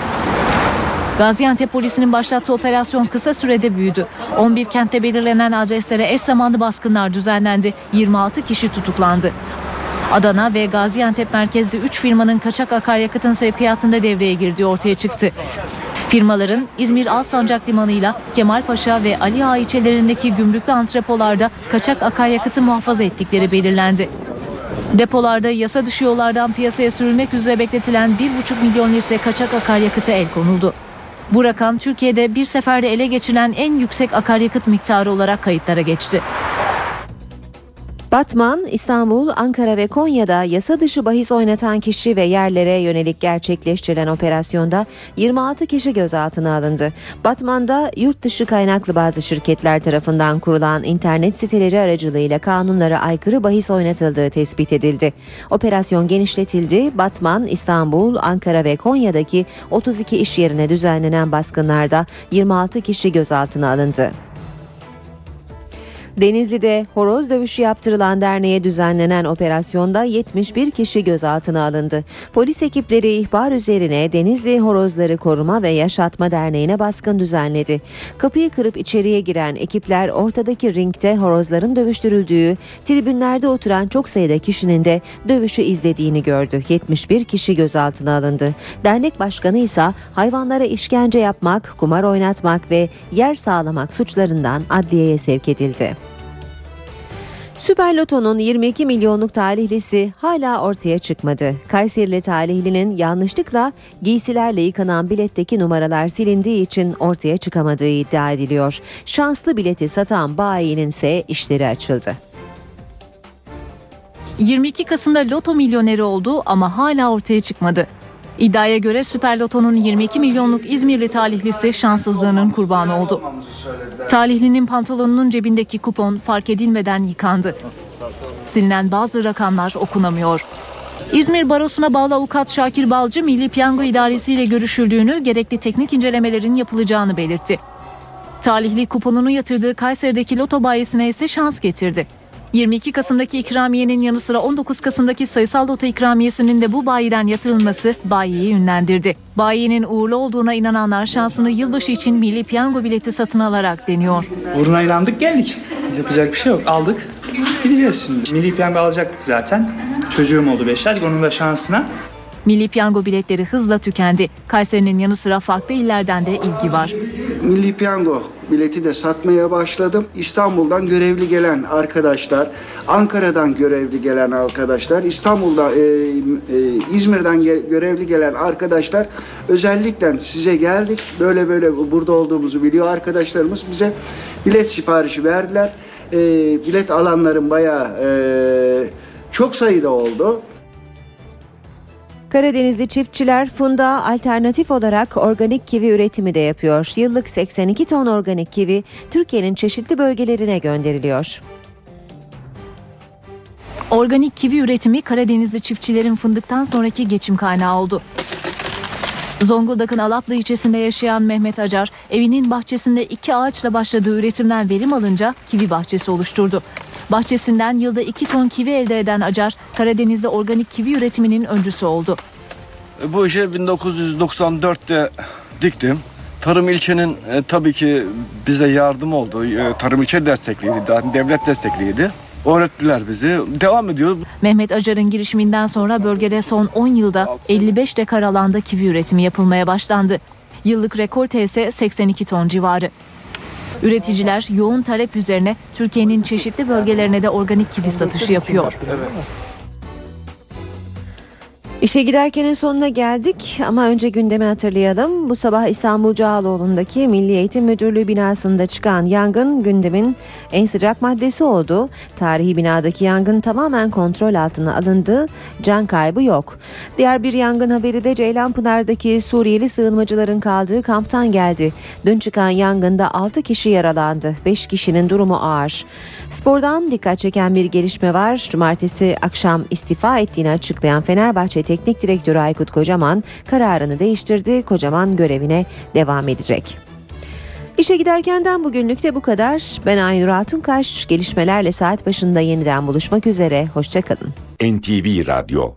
Speaker 13: Gaziantep polisinin başlattığı operasyon kısa sürede büyüdü. 11 kentte belirlenen adreslere eş zamanlı baskınlar düzenlendi. 26 kişi tutuklandı. Adana ve Gaziantep merkezli 3 firmanın kaçak akaryakıtın sevkiyatında devreye girdiği ortaya çıktı. Firmaların İzmir Alsancak Limanı'yla Kemalpaşa ve Ali Ağa ilçelerindeki gümrüklü antrepolarda kaçak akaryakıtı muhafaza ettikleri belirlendi. Depolarda yasa dışı yollardan piyasaya sürülmek üzere bekletilen 1,5 milyon litre kaçak akaryakıta el konuldu. Bu rakam Türkiye'de bir seferde ele geçirilen en yüksek akaryakıt miktarı olarak kayıtlara geçti.
Speaker 2: Batman, İstanbul, Ankara ve Konya'da yasa dışı bahis oynatan kişi ve yerlere yönelik gerçekleştirilen operasyonda 26 kişi gözaltına alındı. Batman'da yurt dışı kaynaklı bazı şirketler tarafından kurulan internet siteleri aracılığıyla kanunlara aykırı bahis oynatıldığı tespit edildi. Operasyon genişletildi. Batman, İstanbul, Ankara ve Konya'daki 32 iş yerine düzenlenen baskınlarda 26 kişi gözaltına alındı. Denizli'de horoz dövüşü yaptırılan derneğe düzenlenen operasyonda 71 kişi gözaltına alındı. Polis ekipleri ihbar üzerine Denizli Horozları Koruma ve Yaşatma Derneği'ne baskın düzenledi. Kapıyı kırıp içeriye giren ekipler ortadaki ringte horozların dövüştürüldüğü, tribünlerde oturan çok sayıda kişinin de dövüşü izlediğini gördü. 71 kişi gözaltına alındı. Dernek başkanı ise hayvanlara işkence yapmak, kumar oynatmak ve yer sağlamak suçlarından adliyeye sevk edildi. Süper Loto'nun 22 milyonluk talihlisi hala ortaya çıkmadı. Kayserili talihlinin yanlışlıkla giysilerle yıkanan biletteki numaralar silindiği için ortaya çıkamadığı iddia ediliyor. Şanslı bileti satan bayinin ise işleri açıldı.
Speaker 13: 22 Kasım'da loto milyoneri oldu ama hala ortaya çıkmadı. İddiaya göre Süper Loto'nun 22 milyonluk İzmirli talihlisi şanssızlığının kurbanı oldu. Talihlinin pantolonunun cebindeki kupon fark edilmeden yıkandı. Silinen bazı rakamlar okunamıyor. İzmir Barosu'na bağlı avukat Şakir Balcı, Milli Piyango İdaresi ile görüşüldüğünü, gerekli teknik incelemelerin yapılacağını belirtti. Talihli kuponunu yatırdığı Kayseri'deki loto bayisine ise şans getirdi. 22 Kasım'daki ikramiyenin yanı sıra 19 Kasım'daki sayısal loto ikramiyesinin de bu bayiden yatırılması bayiyi ünlendirdi. Bayinin uğurlu olduğuna inananlar şansını yılbaşı için milli piyango bileti satın alarak deniyor.
Speaker 29: Uğruna inandık geldik. Yapacak bir şey yok. Aldık. Gideceğiz şimdi. Milli piyango alacaktık zaten. Çocuğum oldu beş aylık. Onun da şansına.
Speaker 13: Milli piyango biletleri hızla tükendi. Kayseri'nin yanı sıra farklı illerden de ilgi var.
Speaker 30: Milli Piyango bileti de satmaya başladım. İstanbul'dan görevli gelen arkadaşlar, Ankara'dan görevli gelen arkadaşlar, İstanbul'da, e, e, İzmir'den ge- görevli gelen arkadaşlar özellikle size geldik. Böyle böyle burada olduğumuzu biliyor arkadaşlarımız. Bize bilet siparişi verdiler. E, bilet alanların bayağı e, çok sayıda oldu.
Speaker 2: Karadenizli çiftçiler fındığa alternatif olarak organik kivi üretimi de yapıyor. Yıllık 82 ton organik kivi Türkiye'nin çeşitli bölgelerine gönderiliyor.
Speaker 13: Organik kivi üretimi Karadenizli çiftçilerin fındıktan sonraki geçim kaynağı oldu. Zonguldak'ın Alaplı ilçesinde yaşayan Mehmet Acar, evinin bahçesinde iki ağaçla başladığı üretimden verim alınca kivi bahçesi oluşturdu. Bahçesinden yılda 2 ton kivi elde eden Acar, Karadeniz'de organik kivi üretiminin öncüsü oldu.
Speaker 31: Bu işi 1994'te diktim. Tarım ilçenin e, tabii ki bize yardım oldu. E, tarım ilçe destekliydi, devlet destekliydi. Öğrettiler bizi. Devam ediyoruz.
Speaker 13: Mehmet Acar'ın girişiminden sonra bölgede son 10 yılda 55 dekar alanda kivi üretimi yapılmaya başlandı. Yıllık rekolte ise 82 ton civarı. Üreticiler yoğun talep üzerine Türkiye'nin çeşitli bölgelerine de organik kivi satışı yapıyor.
Speaker 2: İşe giderkenin sonuna geldik ama önce gündemi hatırlayalım. Bu sabah İstanbul Cağaloğlu'ndaki Milli Eğitim Müdürlüğü binasında çıkan yangın gündemin en sıcak maddesi oldu. Tarihi binadaki yangın tamamen kontrol altına alındı. Can kaybı yok. Diğer bir yangın haberi de Ceylanpınar'daki Suriyeli sığınmacıların kaldığı kamptan geldi. Dün çıkan yangında 6 kişi yaralandı. 5 kişinin durumu ağır. Spordan dikkat çeken bir gelişme var. Cumartesi akşam istifa ettiğini açıklayan Fenerbahçe Teknik Direktörü Aykut Kocaman kararını değiştirdi. Kocaman görevine devam edecek. İşe giderkenden bugünlük de bu kadar. Ben Aynur Altunkaş. Gelişmelerle saat başında yeniden buluşmak üzere. Hoşçakalın.
Speaker 3: NTV Radyo